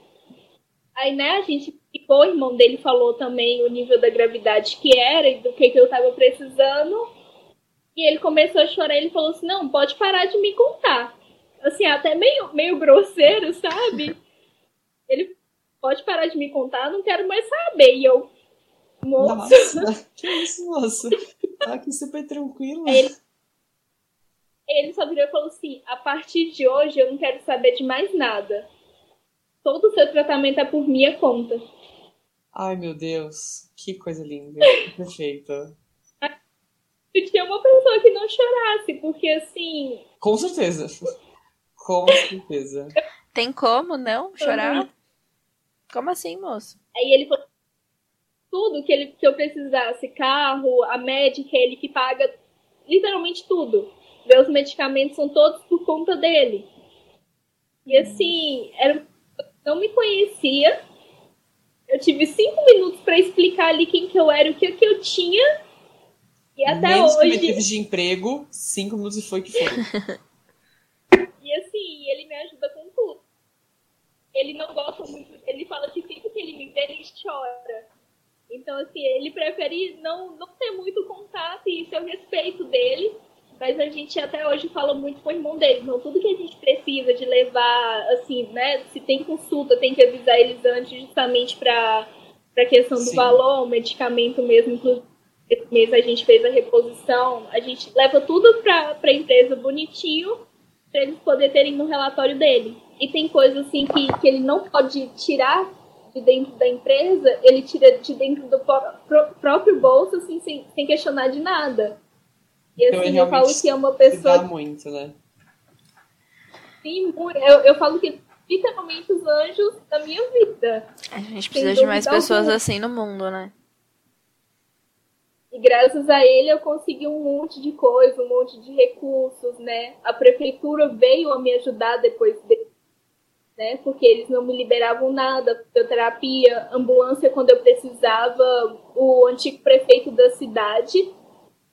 Aí, né, a gente ficou, o irmão dele falou também o nível da gravidade que era e do que, que eu tava precisando. E ele começou a chorar, ele falou assim, não, pode parar de me contar. Assim, até meio, meio grosseiro, sabe? <laughs> Ele pode parar de me contar, não quero mais saber. E eu, moço. Nossa, <laughs> que isso, moço? Tá aqui super tranquilo. Ele, ele só virou e falou assim: a partir de hoje eu não quero saber de mais nada. Todo o seu tratamento é por minha conta. Ai, meu Deus, que coisa linda. <laughs> Perfeita. Eu tinha uma pessoa que não chorasse, porque assim. Com certeza. Com certeza. Tem como não chorar? Uhum. Como assim, moço? Aí ele falou tudo que, ele, que eu precisasse, carro, a médica, ele que paga literalmente tudo. Meus medicamentos são todos por conta dele. E assim, era, não me conhecia. Eu tive cinco minutos para explicar ali quem que eu era, o que, que eu tinha. E até Menos hoje. de emprego, cinco minutos e foi que foi. <laughs> e assim, ele me ajuda com tudo. Ele não gosta muito. Ele fala que sempre que ele me vê, ele chora. Então, assim, ele prefere não, não ter muito contato e isso eu respeito dele. Mas a gente até hoje fala muito com o irmão dele. Então, tudo que a gente precisa de levar, assim, né? Se tem consulta, tem que avisar eles antes, justamente para a questão do Sim. valor, o medicamento mesmo. Inclusive, esse mês a gente fez a reposição. A gente leva tudo para a empresa bonitinho, para eles poderem terem no relatório dele. E tem coisas, assim, que, que ele não pode tirar de dentro da empresa, ele tira de dentro do próprio bolso, assim, sem, sem questionar de nada. E então, assim, eu falo que é uma pessoa. muito, né? Sim, eu, eu falo que literalmente os anjos da minha vida. A gente precisa de mais pessoas alguma. assim no mundo, né? E graças a ele eu consegui um monte de coisa, um monte de recursos, né? A prefeitura veio a me ajudar depois dele né? Porque eles não me liberavam nada, fisioterapia, ambulância quando eu precisava. O antigo prefeito da cidade,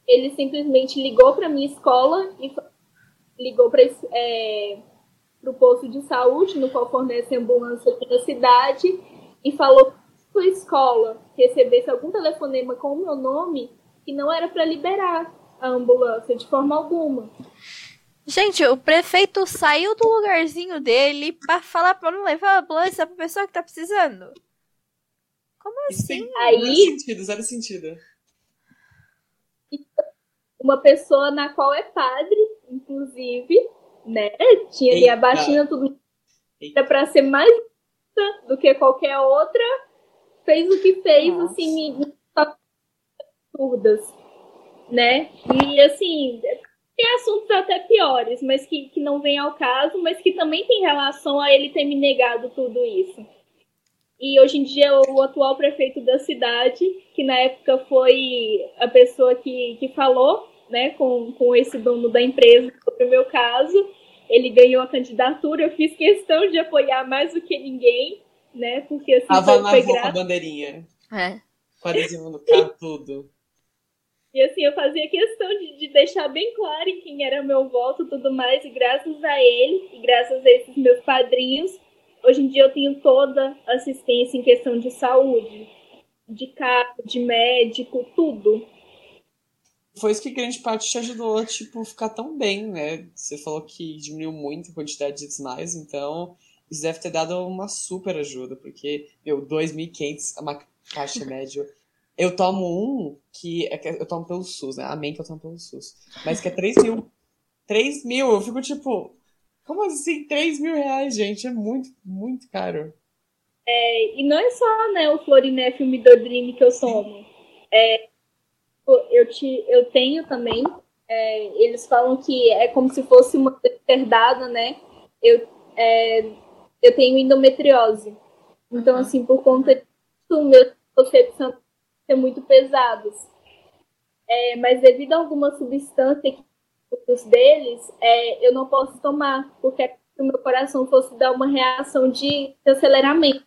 ele simplesmente ligou para minha escola e ligou para é, o posto de saúde, no qual fornece ambulância aqui na cidade, e falou para a escola recebesse algum telefonema com o meu nome, que não era para liberar a ambulância de forma alguma. Gente, o prefeito saiu do lugarzinho dele pra falar pra não levar a ambulância pra pessoa que tá precisando. Como assim? Aí... Zero sentido, zero sentido. Uma pessoa na qual é padre, inclusive, né? Tinha ali a baixinha tudo era pra ser mais do que qualquer outra. Fez o que fez, Nossa. assim, absurdas, né? E assim, tem assuntos até piores, mas que, que não vem ao caso, mas que também tem relação a ele ter me negado tudo isso. E hoje em dia o atual prefeito da cidade, que na época foi a pessoa que, que falou né, com, com esse dono da empresa sobre o meu caso, ele ganhou a candidatura, eu fiz questão de apoiar mais do que ninguém, né? Porque assim, Tava foi, foi com a bandeirinha. É. Com adesivo no carro, <laughs> tudo. E assim, eu fazia questão de, de deixar bem claro em quem era meu voto e tudo mais, e graças a ele, e graças a esses meus padrinhos, hoje em dia eu tenho toda assistência em questão de saúde, de carro, de médico, tudo. Foi isso que grande parte te ajudou a, tipo, ficar tão bem, né? Você falou que diminuiu muito a quantidade de desmaios, então isso deve ter dado uma super ajuda, porque, meu, 2.500 é uma caixa <laughs> média eu tomo um que, é que eu tomo pelo SUS, né? Amém que eu tomo pelo SUS. Mas que é 3 mil. 3 mil. Eu fico tipo, como assim 3 mil reais, gente? É muito, muito caro. É, e não é só né, o Florinef e o Midodream que eu tomo. É, eu, te, eu tenho também. É, eles falam que é como se fosse uma herdada, né? Eu, é, eu tenho endometriose. Então, assim, por conta disso, meus concepção ser muito pesados. É, mas devido a alguma substância que os deles, é, eu não posso tomar, porque se o meu coração fosse dar uma reação de aceleramento.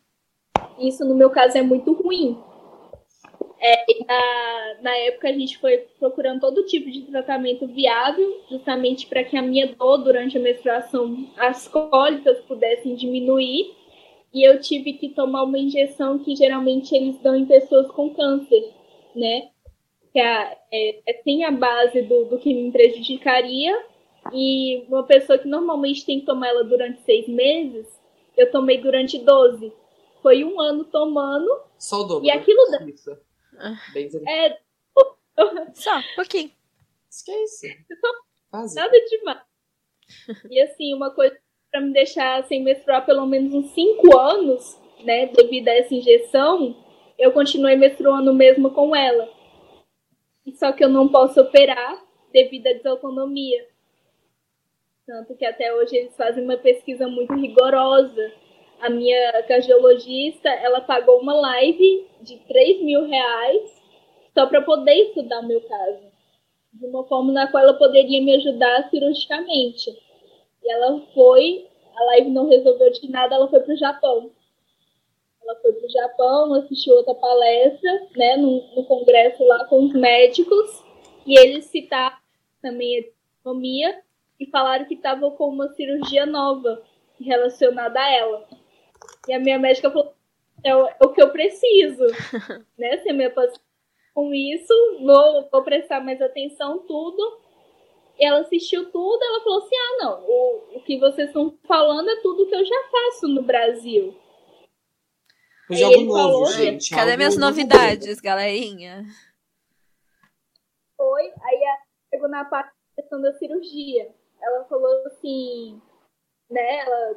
Isso, no meu caso, é muito ruim. É, na, na época, a gente foi procurando todo tipo de tratamento viável, justamente para que a minha dor durante a menstruação, as cólicas pudessem diminuir. E eu tive que tomar uma injeção que geralmente eles dão em pessoas com câncer, né? Que é, é, é sem a base do, do que me prejudicaria. E uma pessoa que normalmente tem que tomar ela durante seis meses, eu tomei durante 12. Foi um ano tomando. Só o dobro. E aquilo da... Bem é. Só, um pouquinho. Que é isso. Quase. Nada demais. E assim, uma coisa para me deixar sem menstruar pelo menos uns 5 anos, né, devido a essa injeção, eu continuei menstruando mesmo com ela. Só que eu não posso operar devido à desautonomia. Tanto que até hoje eles fazem uma pesquisa muito rigorosa a minha cardiologista, ela pagou uma live de 3 mil reais só para poder estudar o meu caso. De uma forma na qual ela poderia me ajudar cirurgicamente. E ela foi, a live não resolveu de nada, ela foi para o Japão. Ela foi para o Japão, assistiu outra palestra, né, no, no congresso lá com os médicos, e eles citaram também a economia e falaram que estava com uma cirurgia nova relacionada a ela. E a minha médica falou: é o, é o que eu preciso, <laughs> né? Se minha paciente com isso, vou, vou prestar mais atenção, tudo. E ela assistiu tudo, ela falou assim: ah, não, o, o que vocês estão falando é tudo que eu já faço no Brasil. Mas algo novo, falou, gente. Cadê minhas novidades, novo. galerinha? Foi, aí chegou na parte da questão da cirurgia. Ela falou assim, né? Ela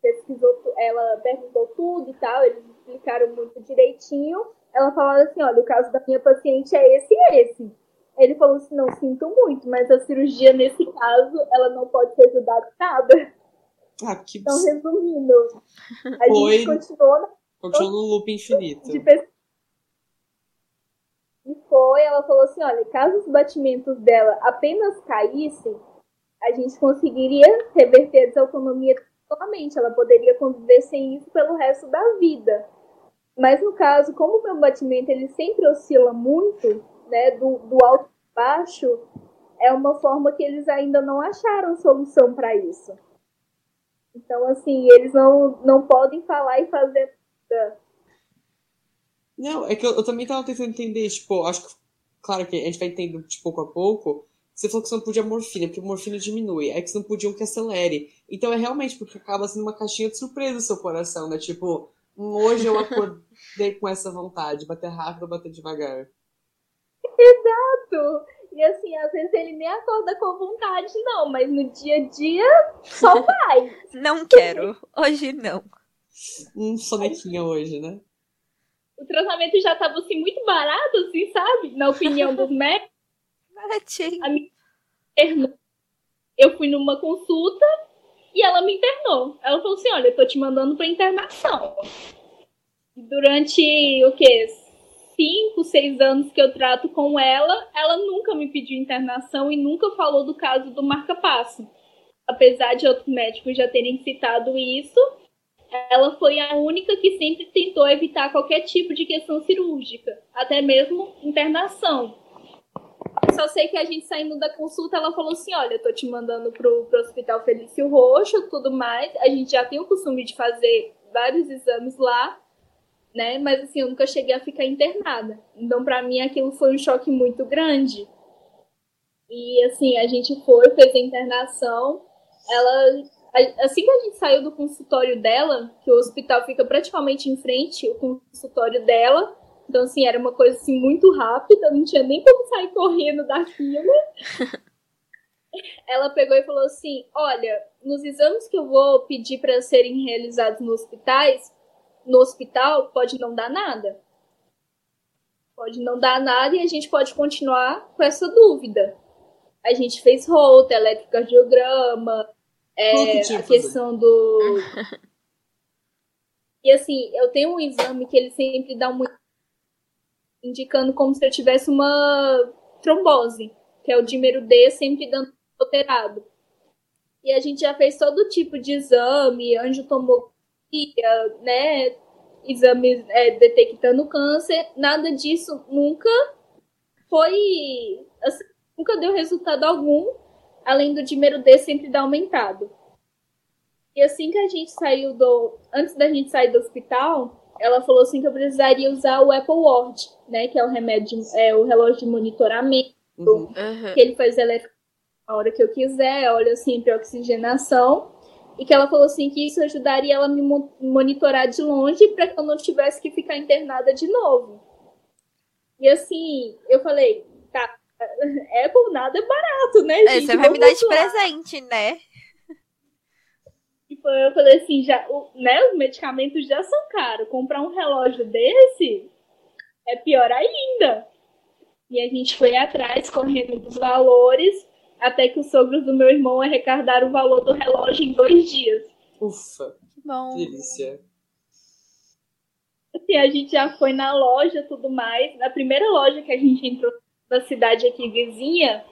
pesquisou, ela perguntou tudo e tal, eles explicaram muito direitinho. Ela falou assim: olha, o caso da minha paciente é esse e esse. Ele falou assim: não, sinto muito, mas a cirurgia, nesse caso, ela não pode ser ajudada nada. Ah, que Então, resumindo, a Foi... gente continuou. Na... Continuou no loop infinito. De pesquisa. E foi, ela falou assim: olha, caso os batimentos dela apenas caíssem, a gente conseguiria reverter a desautonomia totalmente. Ela poderia conviver sem isso pelo resto da vida. Mas no caso, como o meu batimento ele sempre oscila muito, né, do, do alto para baixo, é uma forma que eles ainda não acharam solução para isso. Então, assim, eles não, não podem falar e fazer nada. Não, é que eu, eu também estava tentando entender, tipo, acho que, claro que a gente vai entendendo de pouco a pouco, você falou que você não podia morfina, porque morfina diminui. É que você não podia um que acelere. Então é realmente porque acaba sendo uma caixinha de surpresa no seu coração, né? Tipo, hoje eu acordei com essa vontade, bater rápido ou bater devagar. Exato! E assim, às vezes ele nem acorda com vontade, não, mas no dia a dia só <laughs> vai. não quero. Hoje não. Um sonequinho hoje, né? O tratamento já tava assim muito barato, assim, sabe? Na opinião dos médicos. Baratinho. A minha. Eu fui numa consulta e ela me internou. Ela falou assim: olha, eu tô te mandando pra internação. Durante o quê? Cinco, seis anos que eu trato com ela, ela nunca me pediu internação e nunca falou do caso do marca-passo. Apesar de outros médicos já terem citado isso, ela foi a única que sempre tentou evitar qualquer tipo de questão cirúrgica, até mesmo internação só sei que a gente saindo da consulta, ela falou assim: olha, eu tô te mandando pro, pro Hospital Felício Roxo, tudo mais. A gente já tem o costume de fazer vários exames lá, né? Mas assim, eu nunca cheguei a ficar internada. Então, para mim, aquilo foi um choque muito grande. E assim, a gente foi, fez a internação. Ela. Assim que a gente saiu do consultório dela, que o hospital fica praticamente em frente, o consultório dela, então, assim, era uma coisa assim, muito rápida, não tinha nem como sair correndo da fila. <laughs> ela pegou e falou assim: Olha, nos exames que eu vou pedir para serem realizados no hospitais, no hospital, pode não dar nada. Pode não dar nada e a gente pode continuar com essa dúvida. A gente fez rota, eletrocardiograma, é, a questão do. <laughs> e assim, eu tenho um exame que ele sempre dá um. Indicando como se eu tivesse uma trombose, que é o dímero D sempre dando alterado. E a gente já fez todo tipo de exame, angiotomografia, né? Exames é, detectando câncer. Nada disso nunca foi. Assim, nunca deu resultado algum, além do dímero D sempre dar aumentado. E assim que a gente saiu do. Antes da gente sair do hospital, ela falou assim que eu precisaria usar o Apple Watch, né? Que é o remédio, é o relógio de monitoramento, uhum. que ele faz elétrico a hora que eu quiser, olha sempre a oxigenação. E que ela falou assim que isso ajudaria ela a me monitorar de longe para que eu não tivesse que ficar internada de novo. E assim, eu falei, tá, <laughs> Apple nada é barato, né, é, gente? você vai me dar de presente, né? E eu falei assim, já, o, né, os medicamentos já são caros. Comprar um relógio desse é pior ainda. E a gente foi atrás, correndo dos valores até que os sogros do meu irmão arrecadaram o valor do relógio em dois dias. Ufa! Bom. Delícia. Assim, a gente já foi na loja tudo mais. Na primeira loja que a gente entrou na cidade aqui vizinha,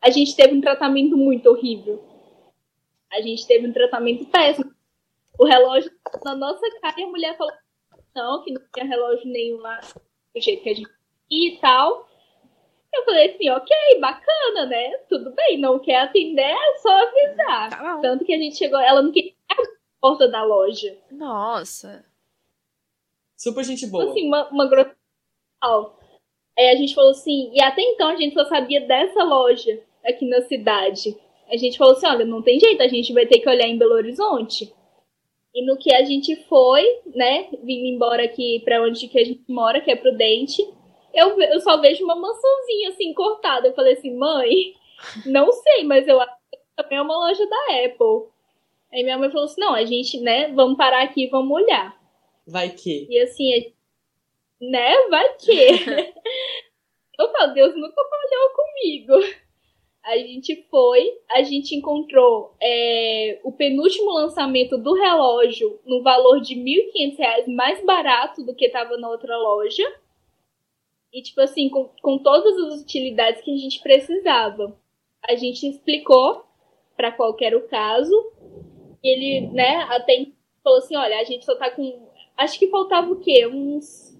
a gente teve um tratamento muito horrível. A gente teve um tratamento péssimo. O relógio na nossa cara e a mulher falou não, que não tinha relógio nenhum lá do jeito que a gente ia e tal. Eu falei assim, ok, bacana, né? Tudo bem, não quer atender, é só avisar. Tá Tanto que a gente chegou, ela não queria a porta da loja. Nossa. Super gente boa. Assim, uma, uma grossa. Aí a gente falou assim, e até então a gente só sabia dessa loja aqui na cidade. A gente falou assim, olha, não tem jeito, a gente vai ter que olhar em Belo Horizonte. E no que a gente foi, né, vindo embora aqui para onde que a gente mora, que é Prudente, eu, eu só vejo uma maçãzinha assim cortada. Eu falei assim, mãe, não sei, mas eu acho que também é uma loja da Apple. Aí minha mãe falou assim: não, a gente, né, vamos parar aqui e vamos olhar. Vai que. E assim, né, vai que. <laughs> eu falo, Deus nunca falhou comigo. A gente foi, a gente encontrou é, o penúltimo lançamento do relógio no valor de R$ 1.500 mais barato do que estava na outra loja. E, tipo assim, com, com todas as utilidades que a gente precisava. A gente explicou para qual era o caso. Ele, né, até falou assim: olha, a gente só tá com. Acho que faltava o quê? Uns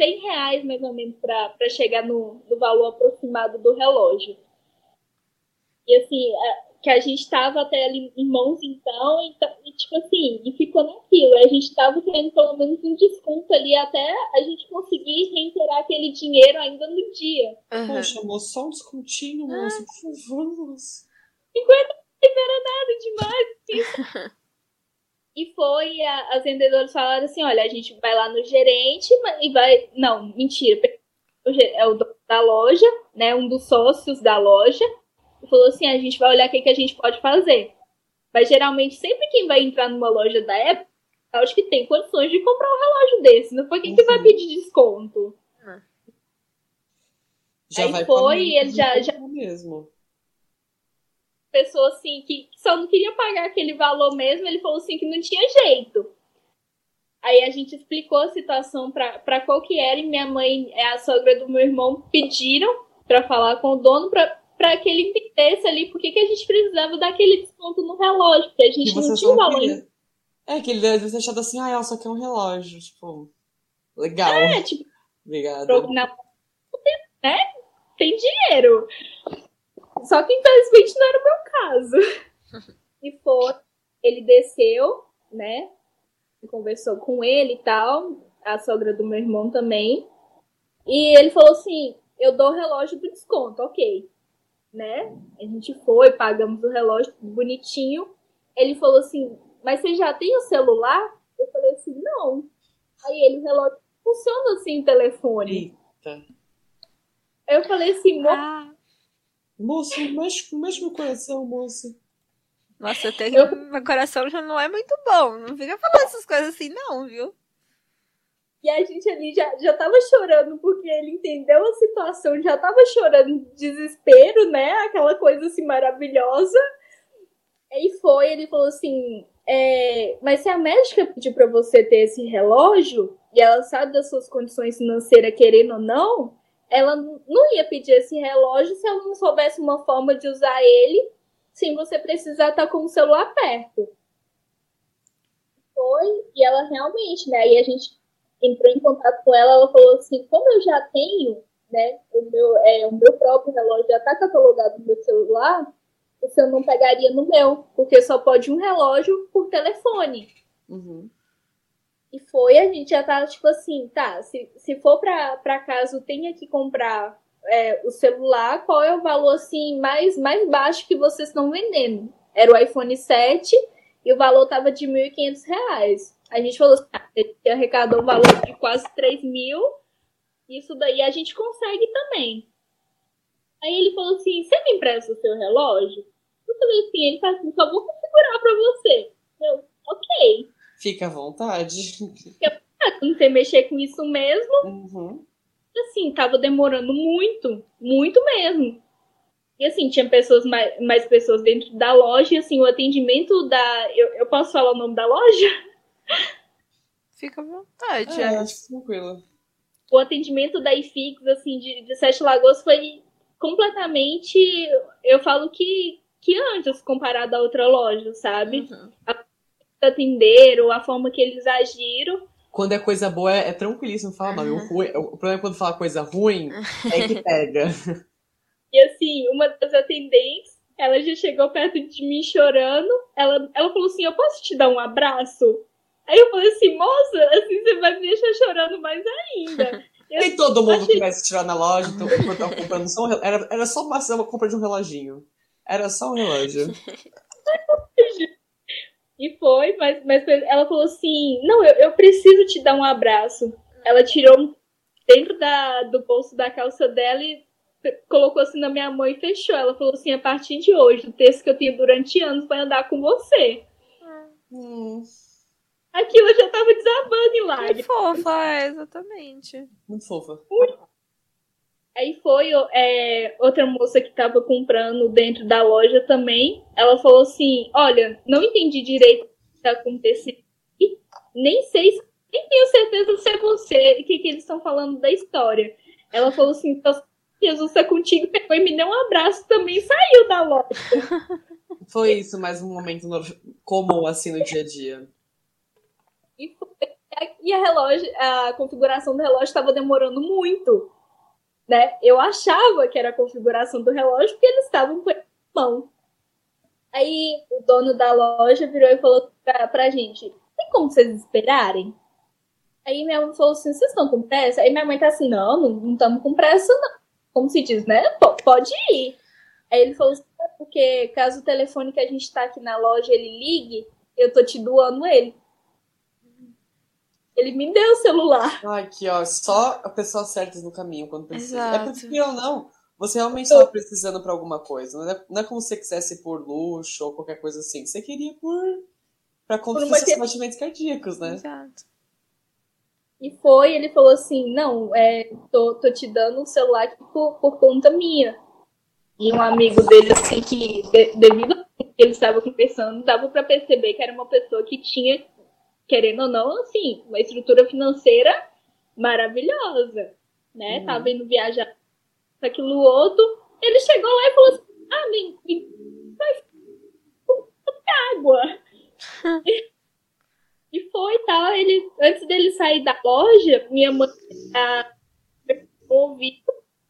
100 reais mais ou menos para chegar no, no valor aproximado do relógio. E assim, que a gente estava até ali em mãos então, então, e tipo assim, e ficou naquilo. A gente estava querendo pelo menos um desconto ali até a gente conseguir reiterar aquele dinheiro ainda no dia. Uhum. Poxa, moço, só um descontinho, ah. moço, por favor, moço. 50 era nada demais. e foi, a, as vendedoras falaram assim, olha, a gente vai lá no gerente e vai... Não, mentira, é o dono da loja, né, um dos sócios da loja, e falou assim: a gente vai olhar o que, que a gente pode fazer. Mas geralmente, sempre quem vai entrar numa loja da Apple, acho que tem condições de comprar um relógio desse. Não foi quem que vai uhum. pedir desconto. Já Aí foi e ele já, já. Mesmo. Pessoa assim que só não queria pagar aquele valor mesmo, ele falou assim que não tinha jeito. Aí a gente explicou a situação para qual que era e minha mãe e a sogra do meu irmão pediram para falar com o dono para para que ele entendesse ali por que, que a gente precisava daquele desconto no relógio, porque a gente não tinha um valor. É, que ele deve ter achado assim, ah, ela só quer um relógio, tipo, legal. É, tipo, Obrigada. Na... Né? Tem dinheiro. Só que infelizmente não era o meu caso. <laughs> E foi, ele desceu, né? Conversou com ele e tal, a sogra do meu irmão também. E ele falou assim: eu dou o relógio do desconto, ok né? A gente foi, pagamos o relógio bonitinho. Ele falou assim: Mas você já tem o celular? Eu falei assim: Não. Aí ele, o relógio funciona assim o telefone. Eita. Eu falei assim: ah. Moço, mexe, mexe meu coração, moço. Nossa, até eu... meu coração já não é muito bom. Não fica falando essas coisas assim, não, viu? E a gente ali já, já tava chorando porque ele entendeu a situação, já tava chorando de desespero, né? Aquela coisa assim maravilhosa. E foi, ele falou assim: é, mas se a médica pedir para você ter esse relógio, e ela sabe das suas condições financeiras, querendo ou não, ela não ia pedir esse relógio se ela não soubesse uma forma de usar ele sem você precisar estar com o celular perto. Foi, e ela realmente, né? E a gente entrou em contato com ela, ela falou assim, como eu já tenho, né, o meu, é, o meu próprio relógio já está catalogado no meu celular, você não pegaria no meu, porque só pode um relógio por telefone. Uhum. E foi, a gente já tá, tipo assim, tá, se, se for pra, pra caso tenha que comprar é, o celular, qual é o valor, assim, mais, mais baixo que vocês estão vendendo? Era o iPhone 7 e o valor tava de R$ 1.500. A gente falou assim, ah, ele arrecadou um valor de quase 3 mil, isso daí a gente consegue também. Aí ele falou assim: Você me empresta o seu relógio? Eu falei assim: Ele falou assim: Só vou configurar pra você. Eu, ok. Fica à vontade. não sei mexer com isso mesmo. Uhum. Assim, tava demorando muito, muito mesmo. E assim, tinha pessoas mais, mais pessoas dentro da loja, e assim, o atendimento da. Eu, eu posso falar o nome da loja? Fica à vontade. É, é. acho tranquilo. O atendimento da IFIX, assim, de, de Sete Lagoas foi completamente. Eu falo que, que antes comparado a outra loja, sabe? Uhum. A atenderam, a forma que eles agiram. Quando é coisa boa, é, é tranquilíssimo falar não. O, ruim, o problema é quando fala coisa ruim, é que <laughs> pega. E assim, uma das atendentes, ela já chegou perto de mim chorando. Ela, ela falou assim: Eu posso te dar um abraço? Aí eu falei assim, moça, assim você vai me deixar chorando mais ainda. <laughs> Nem todo mundo achei... quisesse tirar na loja, então, eu tava comprando só um era, era só uma, uma compra de um reloginho. Era só um relógio. <laughs> e foi, mas, mas ela falou assim: Não, eu, eu preciso te dar um abraço. Ela tirou dentro da, do bolso da calça dela e colocou assim na minha mão e fechou. Ela falou assim: A partir de hoje, o texto que eu tenho durante anos vai andar com você. Hum aquilo já tava desabando em lágrimas. Fofa, é, exatamente. Muito fofa. Aí foi é, outra moça que tava comprando dentro da loja também. Ela falou assim: Olha, não entendi direito o que tá acontecendo. Nem sei, nem tenho certeza se é você, o que, que eles estão falando da história. Ela falou assim: Jesus é contigo, pegou e me deu um abraço também e saiu da loja. <laughs> Foi isso, mais um momento comum assim no dia a dia. E, e a relógio, a configuração do relógio estava demorando muito. Né? Eu achava que era a configuração do relógio porque eles estavam com mão. Aí o dono da loja virou e falou pra, pra gente: tem como vocês esperarem? Aí minha mãe falou assim: vocês estão com pressa? Aí minha mãe tá assim: não, não estamos com pressa, não. Como se diz, né? P pode ir. Aí ele falou assim: porque caso o telefone que a gente tá aqui na loja ele ligue, eu tô te doando ele. Ele me deu o celular. Ai, aqui, ó, só a pessoa certas no caminho quando precisa. Exato. É porque ou não, você realmente estava precisando para alguma coisa. Não é, não é como se você quisesse por luxo ou qualquer coisa assim. Você queria por. para controlar seus batimentos cardíacos, né? Exato. E foi, ele falou assim: não, é, tô, tô te dando o celular por, por conta minha. E um amigo dele, assim, que de, devido a que ele estava conversando, dava para perceber que era uma pessoa que tinha querendo ou não, assim, uma estrutura financeira maravilhosa, né? Uhum. Tava indo viajar aquilo outro. Ele chegou lá e falou assim: Ah, me, me faz água. <laughs> e foi tal. Tá, ele, antes dele sair da loja, minha mãe tá ouvindo,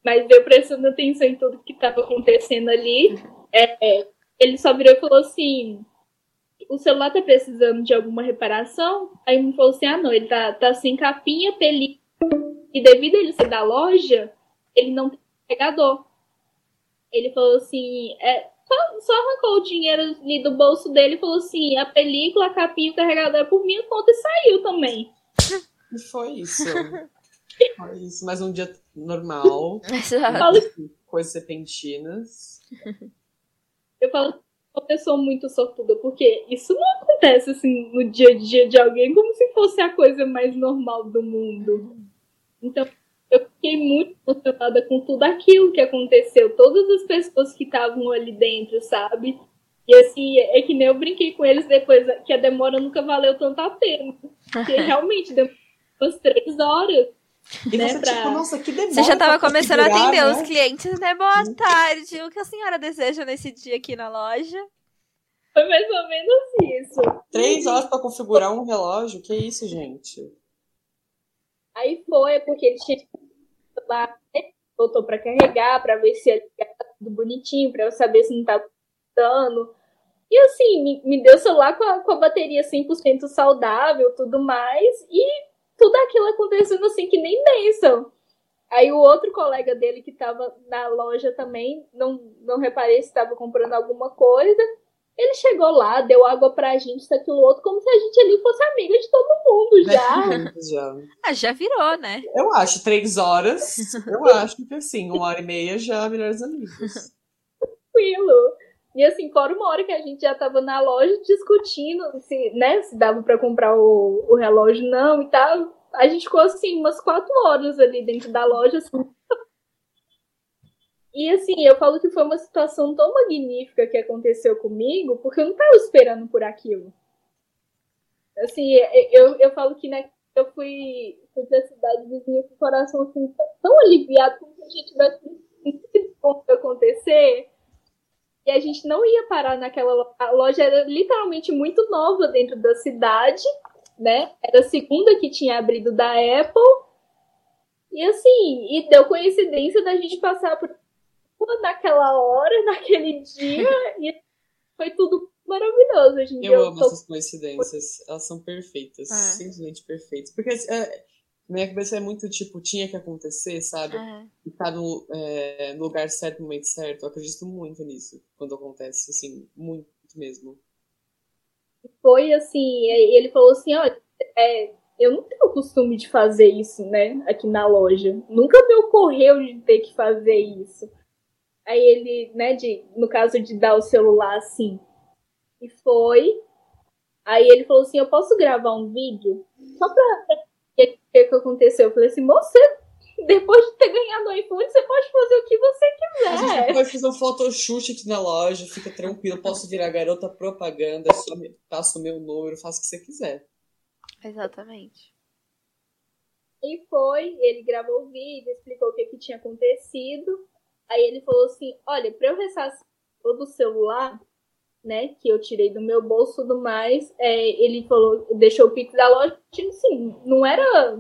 mas veio prestando atenção em tudo que estava acontecendo ali. É, ele só virou e falou assim: o celular tá precisando de alguma reparação? Aí me falou assim, ah não, ele tá, tá sem capinha, película, e devido a ele ser da loja, ele não tem pegador. Ele falou assim, é, só, só, arrancou o dinheiro ali do bolso dele e falou assim, a película, a capinha, o carregador é por minha conta e saiu também. E foi isso. foi isso, mais um dia normal. <laughs> Exato. coisas repentinas. Eu falo uma pessoa muito sortuda, porque isso não acontece assim no dia a dia de alguém como se fosse a coisa mais normal do mundo. Então, eu fiquei muito emocionada com tudo aquilo que aconteceu, todas as pessoas que estavam ali dentro, sabe? E assim, é que nem eu brinquei com eles depois, que a demora nunca valeu tanto a pena. Porque <laughs> realmente demorou umas três horas. E né, você, pra... tipo, nossa, que demora Você já tava começando a atender né? os clientes, né? Boa tarde. O que a senhora deseja nesse dia aqui na loja? Foi mais ou menos isso. Três horas pra configurar um relógio? Que isso, gente? Aí foi, porque ele tinha que lá, né, botou pra carregar, pra ver se ia ligar tudo bonitinho, pra eu saber se não tava dando. E assim, me, me deu o celular com a, com a bateria 100% saudável, tudo mais, e tudo aquilo acontecendo assim que nem bênção. Aí o outro colega dele que tava na loja também, não, não reparei se estava comprando alguma coisa. Ele chegou lá, deu água pra gente, isso, aquilo, outro, como se a gente ali fosse amiga de todo mundo já. já. Ah, já virou, né? Eu acho, três horas, eu <laughs> acho que assim, uma hora e meia já melhores amigos. tranquilo. E assim, fora uma hora que a gente já tava na loja discutindo se, né, se dava para comprar o, o relógio não e tal. A gente ficou assim umas quatro horas ali dentro da loja. Assim. E assim, eu falo que foi uma situação tão magnífica que aconteceu comigo, porque eu não tava esperando por aquilo. Assim, eu, eu falo que né, eu fui, fui pra cidade vizinha com o coração assim, tão, aliviado, como se a gente tivesse visto acontecer. E a gente não ia parar naquela loja. A loja era literalmente muito nova dentro da cidade, né? Era a segunda que tinha abrido da Apple. E assim, e deu coincidência da gente passar por naquela hora, <laughs> naquele dia, e foi tudo maravilhoso. Hoje em dia Eu amo tô... essas coincidências, elas são perfeitas, É. simplesmente perfeitas. Porque é, minha cabeça é muito tipo, tinha que acontecer, sabe? É. E tá no, é, no lugar certo, no momento certo. Eu acredito muito nisso quando acontece, assim, muito mesmo. foi assim, ele falou assim, olha, é, eu não tenho o costume de fazer isso, né, aqui na loja. Nunca me ocorreu de ter que fazer isso. Aí ele, né, de, no caso de dar o celular assim, e foi. Aí ele falou assim, eu posso gravar um vídeo? Só pra ver o que, que aconteceu. Eu falei assim, moça, depois de ter ganhado o iPhone, você pode fazer o que você A gente quiser. pode fazer um photoshoot aqui na loja, fica tranquilo, posso virar garota propaganda, só me, passa o meu número, faça o que você quiser. Exatamente. E foi, ele gravou o vídeo, explicou o que, que tinha acontecido. Aí ele falou assim: Olha, pra eu ressarcir todo o celular, né, que eu tirei do meu bolso tudo mais, é, ele falou, deixou o Pix da loja, assim, não era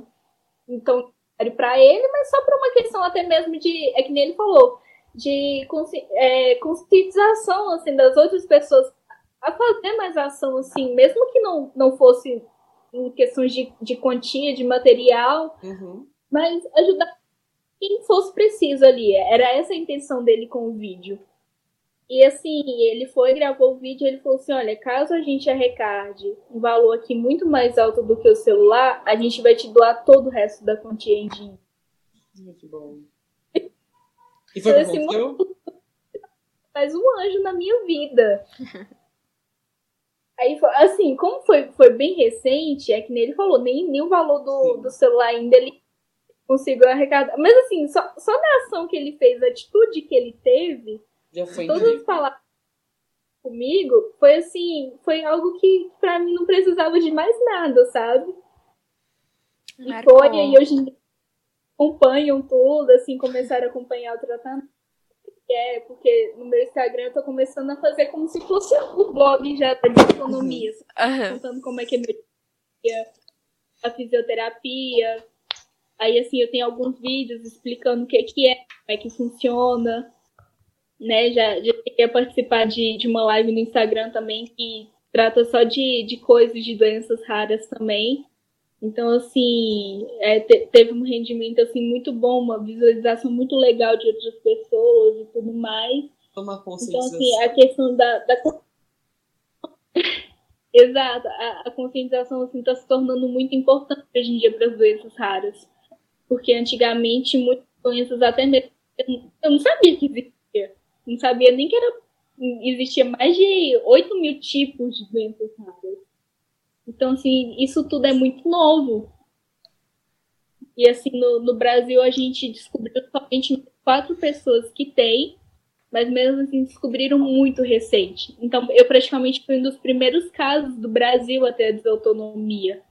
então era pra ele, mas só por uma questão até mesmo de, é que nem ele falou, de consci- é, conscientização, assim, das outras pessoas a fazer mais ação, assim, mesmo que não, não fosse em questões de, de quantia, de material, Uhum. mas ajudar quem fosse preciso ali. Era essa a intenção dele com o vídeo. E assim, ele foi, gravou o vídeo e ele falou assim: olha, caso a gente arrecade um valor aqui muito mais alto do que o celular, a gente vai te doar todo o resto da quantia em dinheiro. Muito bom. <laughs> E foi o que aconteceu? Faz um anjo na minha vida. <laughs> Aí, assim, como foi, foi bem recente, é que nem ele falou, nem, nem o valor do, Sim. do celular ainda ele conseguiu arrecadar. Mas assim, só, só na ação que ele fez, a atitude que ele teve, Já foi todas as palavras comigo, foi assim, foi algo que pra mim não precisava de mais nada, sabe? E foi, e hoje em dia acompanham tudo, assim, começaram a acompanhar o tratamento. É, porque no meu Instagram eu tô começando a fazer como se fosse o blog já de economia? Aham. contando como é que é meu dia, a fisioterapia. Aí, assim, eu tenho alguns vídeos explicando o que, que é, como é que funciona. Né? Já, já cheguei a participar de, de uma live no Instagram também que trata só de, de coisas, de doenças raras também. Então, assim, é, te- teve um rendimento assim muito bom, uma visualização muito legal de outras pessoas e tudo mais. Tomar Então, assim, a questão da. da... <laughs> Exato, a, a conscientização está assim, tá se tornando muito importante hoje em dia para as doenças raras. Porque antigamente muitas doenças, até mesmo eu não sabia que existia. Não sabia nem que era existia mais de 8 mil tipos de doenças raras. Então, assim, isso tudo é muito novo. E, assim, no, no Brasil a gente descobriu somente quatro pessoas que têm, mas mesmo assim descobriram muito recente. Então, eu praticamente fui um dos primeiros casos do Brasil até a desautonomia.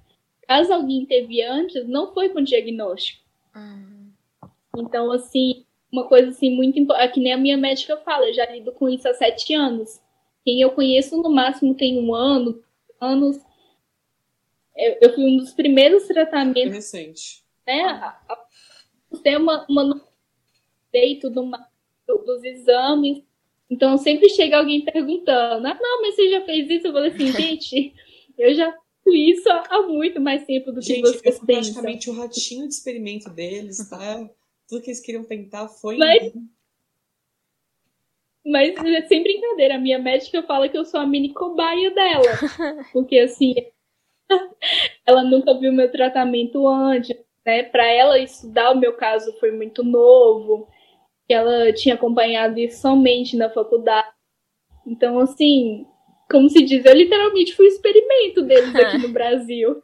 Caso alguém teve antes, não foi com diagnóstico. Uhum. Então, assim, uma coisa assim muito importante, que nem a minha médica fala, eu já lido com isso há sete anos. Quem eu conheço no máximo tem um ano, anos. Eu, eu fui um dos primeiros tratamentos. Recente. Né? Tem uma, uma feito dos exames. Então sempre chega alguém perguntando: ah, não, mas você já fez isso? Eu falei assim, <laughs> gente, eu já fiz isso há muito mais tempo do que gente, vocês pensam. praticamente o ratinho de experimento deles, tá? Tudo que eles queriam tentar foi. Mas, mas é sem brincadeira, a minha médica fala que eu sou a mini cobaia dela. <laughs> Porque assim, ela nunca viu meu tratamento antes, né? Para ela estudar o meu caso foi muito novo, que ela tinha acompanhado isso somente na faculdade. Então, assim, como se diz, eu literalmente fui experimento deles aqui no <laughs> Brasil.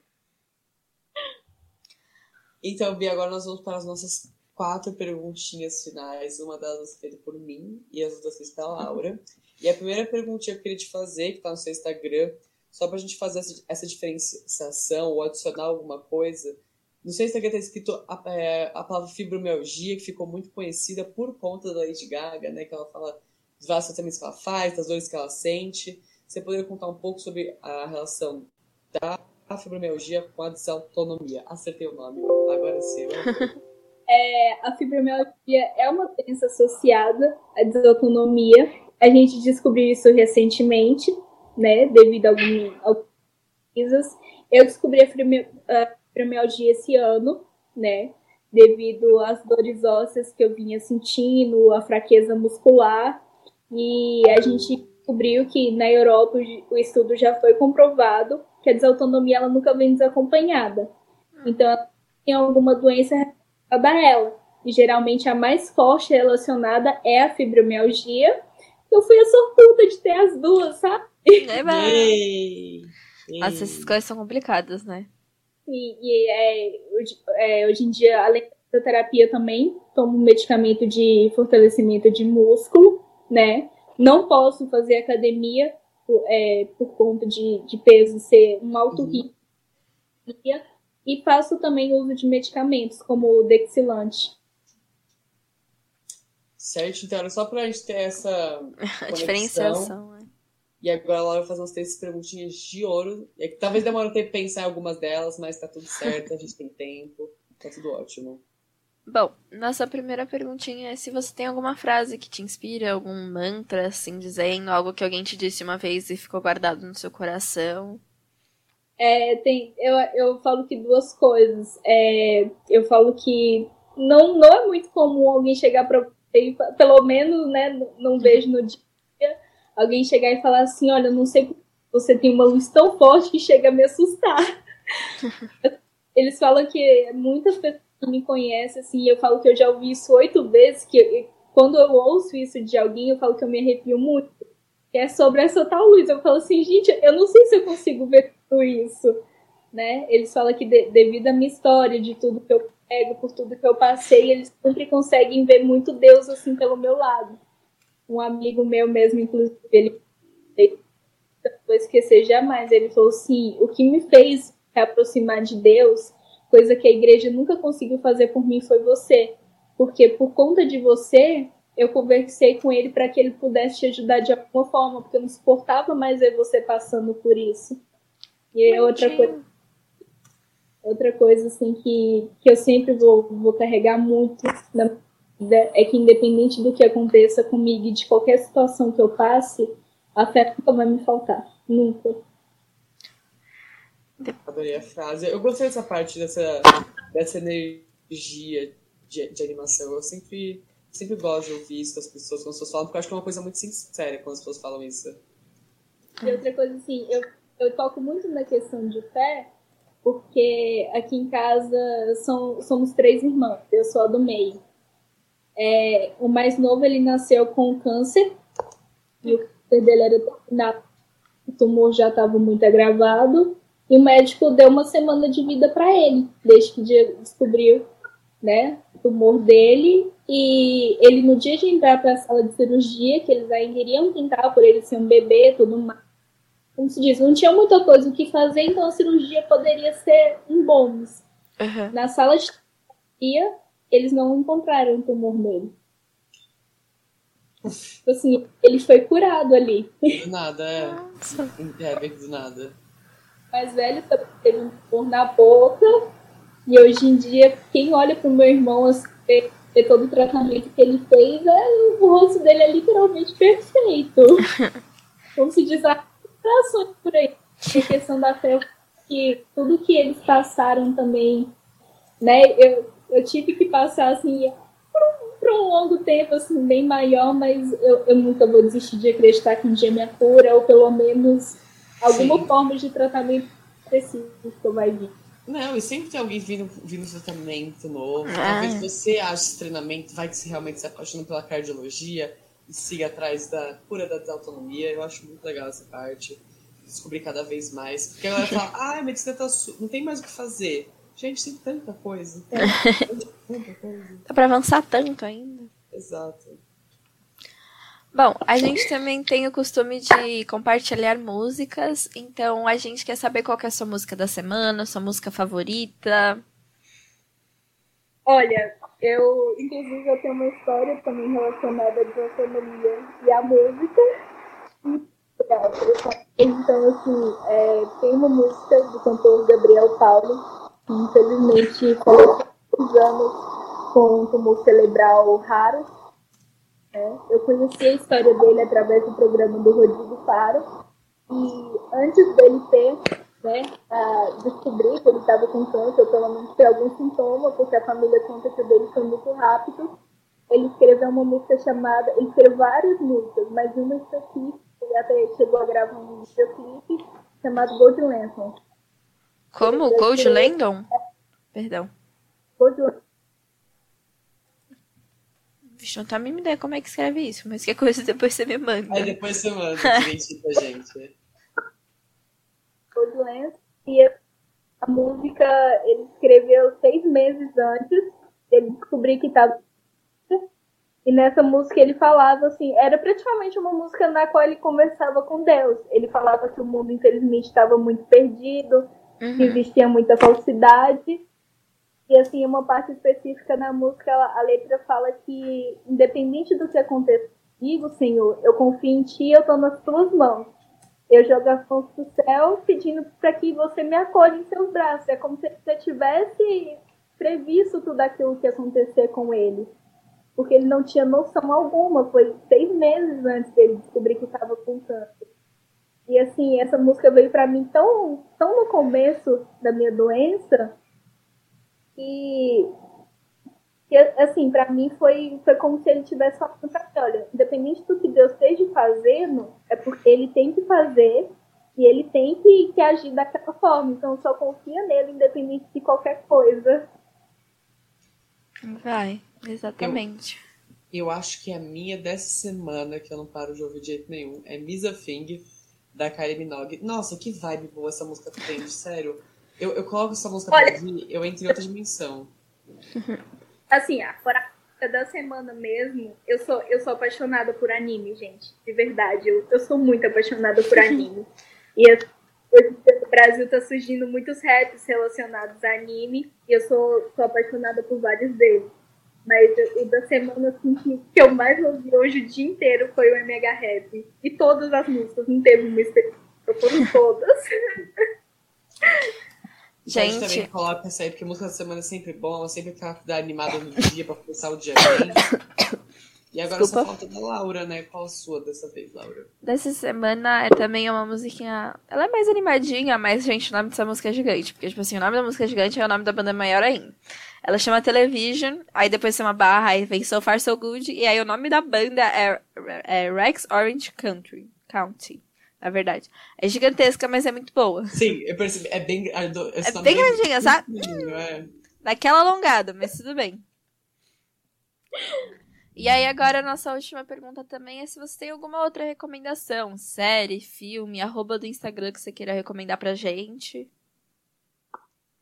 Então, Bia, agora nós vamos para as nossas quatro perguntinhas finais, uma delas feita por mim e as outras feitas pela Laura. E a primeira perguntinha que eu queria te fazer, que está no seu Instagram, só para a gente fazer essa, essa, diferenciação ou adicionar alguma coisa. No seu Instagram está escrito a, é, a, palavra fibromialgia, que ficou muito conhecida por conta da Lady Gaga, né? Que ela fala dos vários tratamentos que ela faz, das dores que ela sente. Você poderia contar um pouco sobre a relação da fibromialgia com a desautonomia? Acertei o nome, agora sim. <laughs> é, a fibromialgia é uma doença associada à desautonomia. A gente descobriu isso recentemente, né, devido a algumas pesquisas. Eu descobri a fibromialgia esse ano, né, devido às dores ósseas que eu vinha sentindo, a fraqueza muscular. E a gente descobriu que na Europa o estudo já foi comprovado que a desautonomia ela nunca vem desacompanhada. Então, tem alguma doença da ela. E geralmente a mais forte relacionada é a fibromialgia. Eu fui a sortuda de ter as duas, sabe? É, ei, Nossa, essas coisas são complicadas, né? E, e é, hoje, é, hoje em dia, além da terapia, também tomo medicamento de fortalecimento de músculo, né? Não posso fazer academia por, é, por conta de, de peso ser um alto uhum. E faço também uso de medicamentos, como o Dexilante. Certo, então era só pra gente ter essa a diferenciação. Né? E agora ela vai fazer umas três perguntinhas de ouro. E talvez demore um tempo pensar em algumas delas, mas tá tudo certo, a gente tem tempo, tá tudo ótimo. Bom, nossa primeira perguntinha é se você tem alguma frase que te inspira, algum mantra, assim, dizendo, algo que alguém te disse uma vez e ficou guardado no seu coração. É, tem, eu, eu falo que duas coisas. É, eu falo que não, não é muito comum alguém chegar para pelo menos, né, não vejo no dia, alguém chegar e falar assim, olha, não sei você tem uma luz tão forte que chega a me assustar. <laughs> Eles falam que muitas pessoas me conhecem, assim, eu falo que eu já ouvi isso oito vezes, que quando eu ouço isso de alguém, eu falo que eu me arrepio muito. Que é sobre essa tal luz. Eu falo assim, gente, eu não sei se eu consigo ver isso, né? Eles falam que de, devido à minha história, de tudo que eu pego, por tudo que eu passei, eles sempre conseguem ver muito Deus assim pelo meu lado. Um amigo meu mesmo, inclusive, ele não vou esquecer jamais. Ele falou assim: o que me fez me aproximar de Deus, coisa que a igreja nunca conseguiu fazer por mim, foi você. Porque por conta de você, eu conversei com ele para que ele pudesse te ajudar de alguma forma, porque eu não suportava mais ver você passando por isso. E é outra coisa, outra coisa assim que, que eu sempre vou, vou carregar muito na é que independente do que aconteça comigo e de qualquer situação que eu passe, a fé nunca vai me faltar. Nunca. Adorei a frase. Eu gostei dessa parte, dessa, dessa energia de, de animação. Eu sempre, sempre gosto de ouvir isso das pessoas quando as pessoas falam, porque eu acho que é uma coisa muito sincera quando as pessoas falam isso. E outra coisa assim, eu eu toco muito na questão de fé, porque aqui em casa são, somos três irmãs, eu sou a do meio. É, o mais novo ele nasceu com câncer e o câncer dele era terminado. O tumor já estava muito agravado e o médico deu uma semana de vida para ele, desde que descobriu, né, o tumor dele e ele no dia de entrar para a sala de cirurgia, que eles ainda iriam tentar por ele ser um bebê, tudo mais. Como se diz, não tinha muita coisa o que fazer, então a cirurgia poderia ser em bônus. Uhum. Na sala de cirurgia, eles não encontraram o tumor nele. Assim, ele foi curado ali. Do nada, é. Nossa. É, do nada. Mais velho teve um tumor na boca. E hoje em dia, quem olha pro meu irmão assim, ver todo o tratamento que ele fez, é, o rosto dele é literalmente perfeito. <laughs> Como se diz, há por aí. A questão da fé, que tudo que eles passaram também, né, eu, eu tive que passar, assim, por um, por um longo tempo, assim, bem maior, mas eu, eu nunca vou desistir de acreditar que um dia minha cura, ou pelo menos alguma Sim. forma de tratamento específico vai vir. Não, e sempre tem alguém vindo, vindo tratamento novo. Ah. Talvez você ache esse treinamento, vai que se realmente se apaixona pela cardiologia e siga atrás da cura da desautonomia. Eu acho muito legal essa parte. Descobrir cada vez mais. Porque a galera fala, <laughs> ah, a medicina tá su... não tem mais o que fazer. Gente, tem tanta coisa. tanta coisa. Dá pra avançar tanto ainda. Exato. Bom, a gente também tem o costume de compartilhar músicas, então a gente quer saber qual que é a sua música da semana, sua música favorita. Olha, eu, inclusive, eu tenho uma história também relacionada à gastronomia e à música. Então, assim, é, tem uma música do cantor Gabriel Paulo, que infelizmente faleceu há anos com um tumor cerebral raro é, eu conheci a história dele através do programa do Rodrigo Faro. E antes dele ter, né, descobrir que ele estava com câncer, ou pelo menos ter algum sintoma, porque a família conta que o dele foi muito rápido, ele escreveu uma música chamada. Ele escreveu várias músicas, mas uma específica, ele até chegou a gravar um videoclipe chamado Gold Lantern. Como? Gold Landon? Perdão. Gold Lantern. Vixe, não tá a mínima ideia como é que escreve isso, mas que coisa <laughs> depois você me manda. Aí depois você manda, gente, pra gente. Lance, e a música ele escreveu seis meses antes, ele descobriu que tava. E nessa música ele falava assim, era praticamente uma música na qual ele conversava com Deus. Ele falava que o mundo infelizmente estava muito perdido, uhum. que existia muita falsidade e assim, uma parte específica na música, a letra fala que, independente do que aconteça comigo, Senhor, eu confio em Ti, eu estou nas Tuas mãos. Eu jogo mãos pro céu pedindo para que você me acolha em seus braços. É como se você tivesse previsto tudo aquilo que ia acontecer com ele. Porque ele não tinha noção alguma. Foi seis meses antes dele descobrir que estava com câncer. E assim, essa música veio para mim tão, tão no começo da minha doença e, e assim, para mim foi, foi como se ele tivesse falando pra mim, olha, independente do que Deus esteja fazendo, é porque ele tem que fazer e ele tem que, que agir daquela forma. Então só confia nele, independente de qualquer coisa. Vai, exatamente. Eu, eu acho que a minha dessa semana, que eu não paro de ouvir de jeito nenhum, é Misa Thing, da Kylie Minogue. Nossa, que vibe boa essa música tem, sério. Eu, eu coloco essa música Olha, pra ouvir, eu entro em outra dimensão. <laughs> Assim, a da semana mesmo, eu sou, eu sou apaixonada por anime, gente. De verdade, eu, eu sou muito apaixonada por <laughs> anime. e hoje no Brasil tá surgindo muitos raps relacionados a anime, e eu sou, sou apaixonada por vários deles. Mas o da semana assim, que, que eu mais ouvi hoje o dia inteiro foi o MH Rap. E todas as músicas, não teve uma específica, foram todas. <laughs> Gente. A gente também coloca essa aí, porque música da semana é sempre bom, sempre que dá animada no dia pra começar o dia bem. E agora Desculpa. só falta da Laura, né? Qual a sua dessa vez, Laura? Dessa semana é também uma musiquinha. Ela é mais animadinha, mas, gente, o nome dessa música é gigante. Porque, tipo assim, o nome da música é gigante é o nome da banda maior ainda. Ela chama Television, aí depois tem uma barra, aí vem So Far So Good, e aí o nome da banda é, é Rex Orange Country. County na verdade. É gigantesca, mas é muito boa. Sim, eu percebi. É bem. É bem grandinha, sabe? É. Daquela alongada, mas tudo bem. E aí agora a nossa última pergunta também é se você tem alguma outra recomendação, série, filme, arroba do Instagram que você queira recomendar pra gente.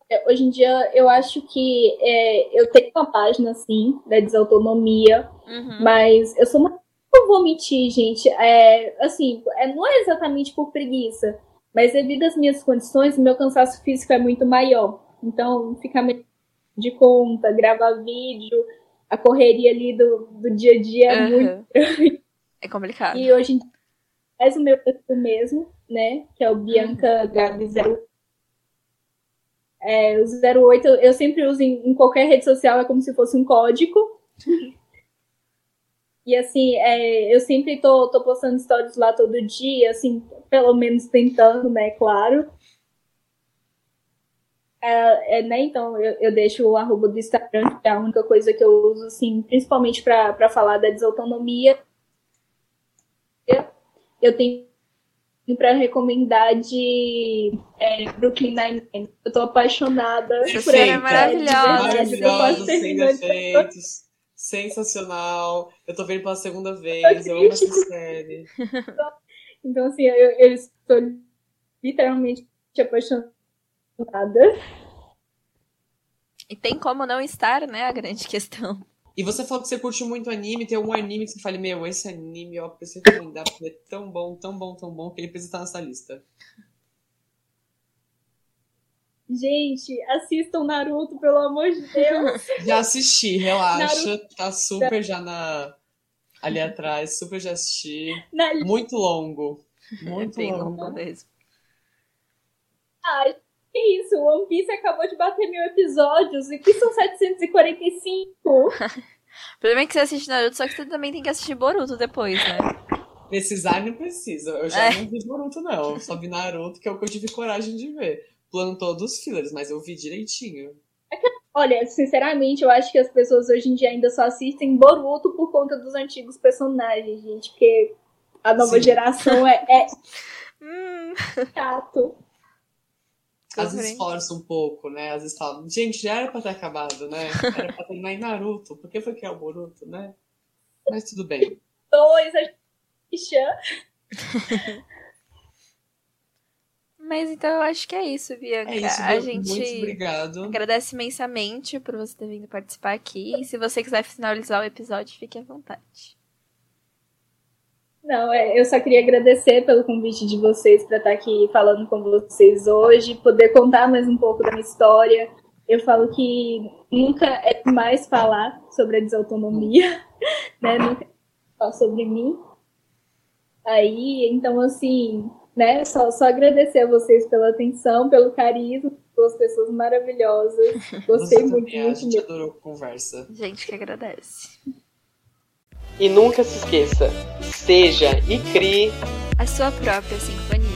É, hoje em dia eu acho que é, eu tenho uma página assim, da desautonomia, uhum. mas eu sou uma. Não vou mentir, gente. É, assim, é, não é exatamente por preguiça, mas devido às minhas condições, meu cansaço físico é muito maior. Então, ficar de conta, gravar vídeo, a correria ali do, do dia a dia é uhum. muito. é complicado. E hoje faz o meu perfil mesmo, né? Que é o Bianca Gabi 08. É, o 08 eu sempre uso em, em, qualquer rede social, é como se fosse um código. E assim, é, eu sempre tô, tô postando stories lá todo dia, assim, pelo menos tentando, né, claro. É, é, né, então eu, eu, deixo o arroba do Instagram, que é a única coisa que eu uso, assim, principalmente para falar da desautonomia. Eu tenho para recomendar de é, Brooklyn Nine-Nine. Eu tô apaixonada Perfeita. por ela. É maravilhosa. Maravilhosa, sem defeitos. Sensacional. Eu tô vendo pela segunda vez. Eu amo essa série. <laughs> Então, assim, eu, eu estou literalmente apaixonada. E tem como não estar, né? A grande questão. E você falou que você curte muito anime, tem algum anime que você fale, meu, esse anime, ó, preciso recomendar, porque é tão bom, tão bom, tão bom, que ele precisa estar nessa lista. Gente, assistam Naruto, pelo amor de Deus. <laughs> Já assisti, relaxa. Naruto. Tá super já na. Ali atrás, super já assisti. Na... Muito longo. <laughs> Muito Bem longo. mesmo. Ai, que isso? O One Piece acabou de bater mil episódios e que são 745. o problema é que você assiste Naruto, só que você também tem que assistir Boruto depois, né? Precisar não precisa. Eu já é. não vi Boruto, não. Eu só vi Naruto, que é o que eu tive coragem de ver. Plantou dos fillers, mas eu vi direitinho. É olha, sinceramente, eu acho que as pessoas hoje em dia ainda só assistem Boruto por conta dos antigos personagens, gente. Porque a nova Sim. geração é, é... <laughs> Hum. chato. Às vezes força um pouco, né? Às vezes falam, gente, já era pra ter acabado, né? Era pra terminar em Naruto. Por que foi que é o Boruto, né? Mas tudo bem. Dois, a. <laughs> Mas então eu acho que é isso, Bianca. É isso, a gente muito obrigado. agradece imensamente por você ter vindo participar aqui. E se você quiser finalizar o episódio, fique à vontade. Não, é, eu só queria agradecer pelo convite de vocês para estar aqui falando com vocês hoje, poder contar mais um pouco da minha história. Eu falo que nunca é mais falar sobre a desautonomia, <laughs> né? Nunca é falar sobre mim. Aí, então, assim, né? Só, só agradecer a vocês pela atenção, pelo carisma, duas pessoas maravilhosas. <laughs> Gostei muito. Também, a gente adorou a conversa. Gente que agradece. E nunca se esqueça, seja e crie a sua própria sinfonia.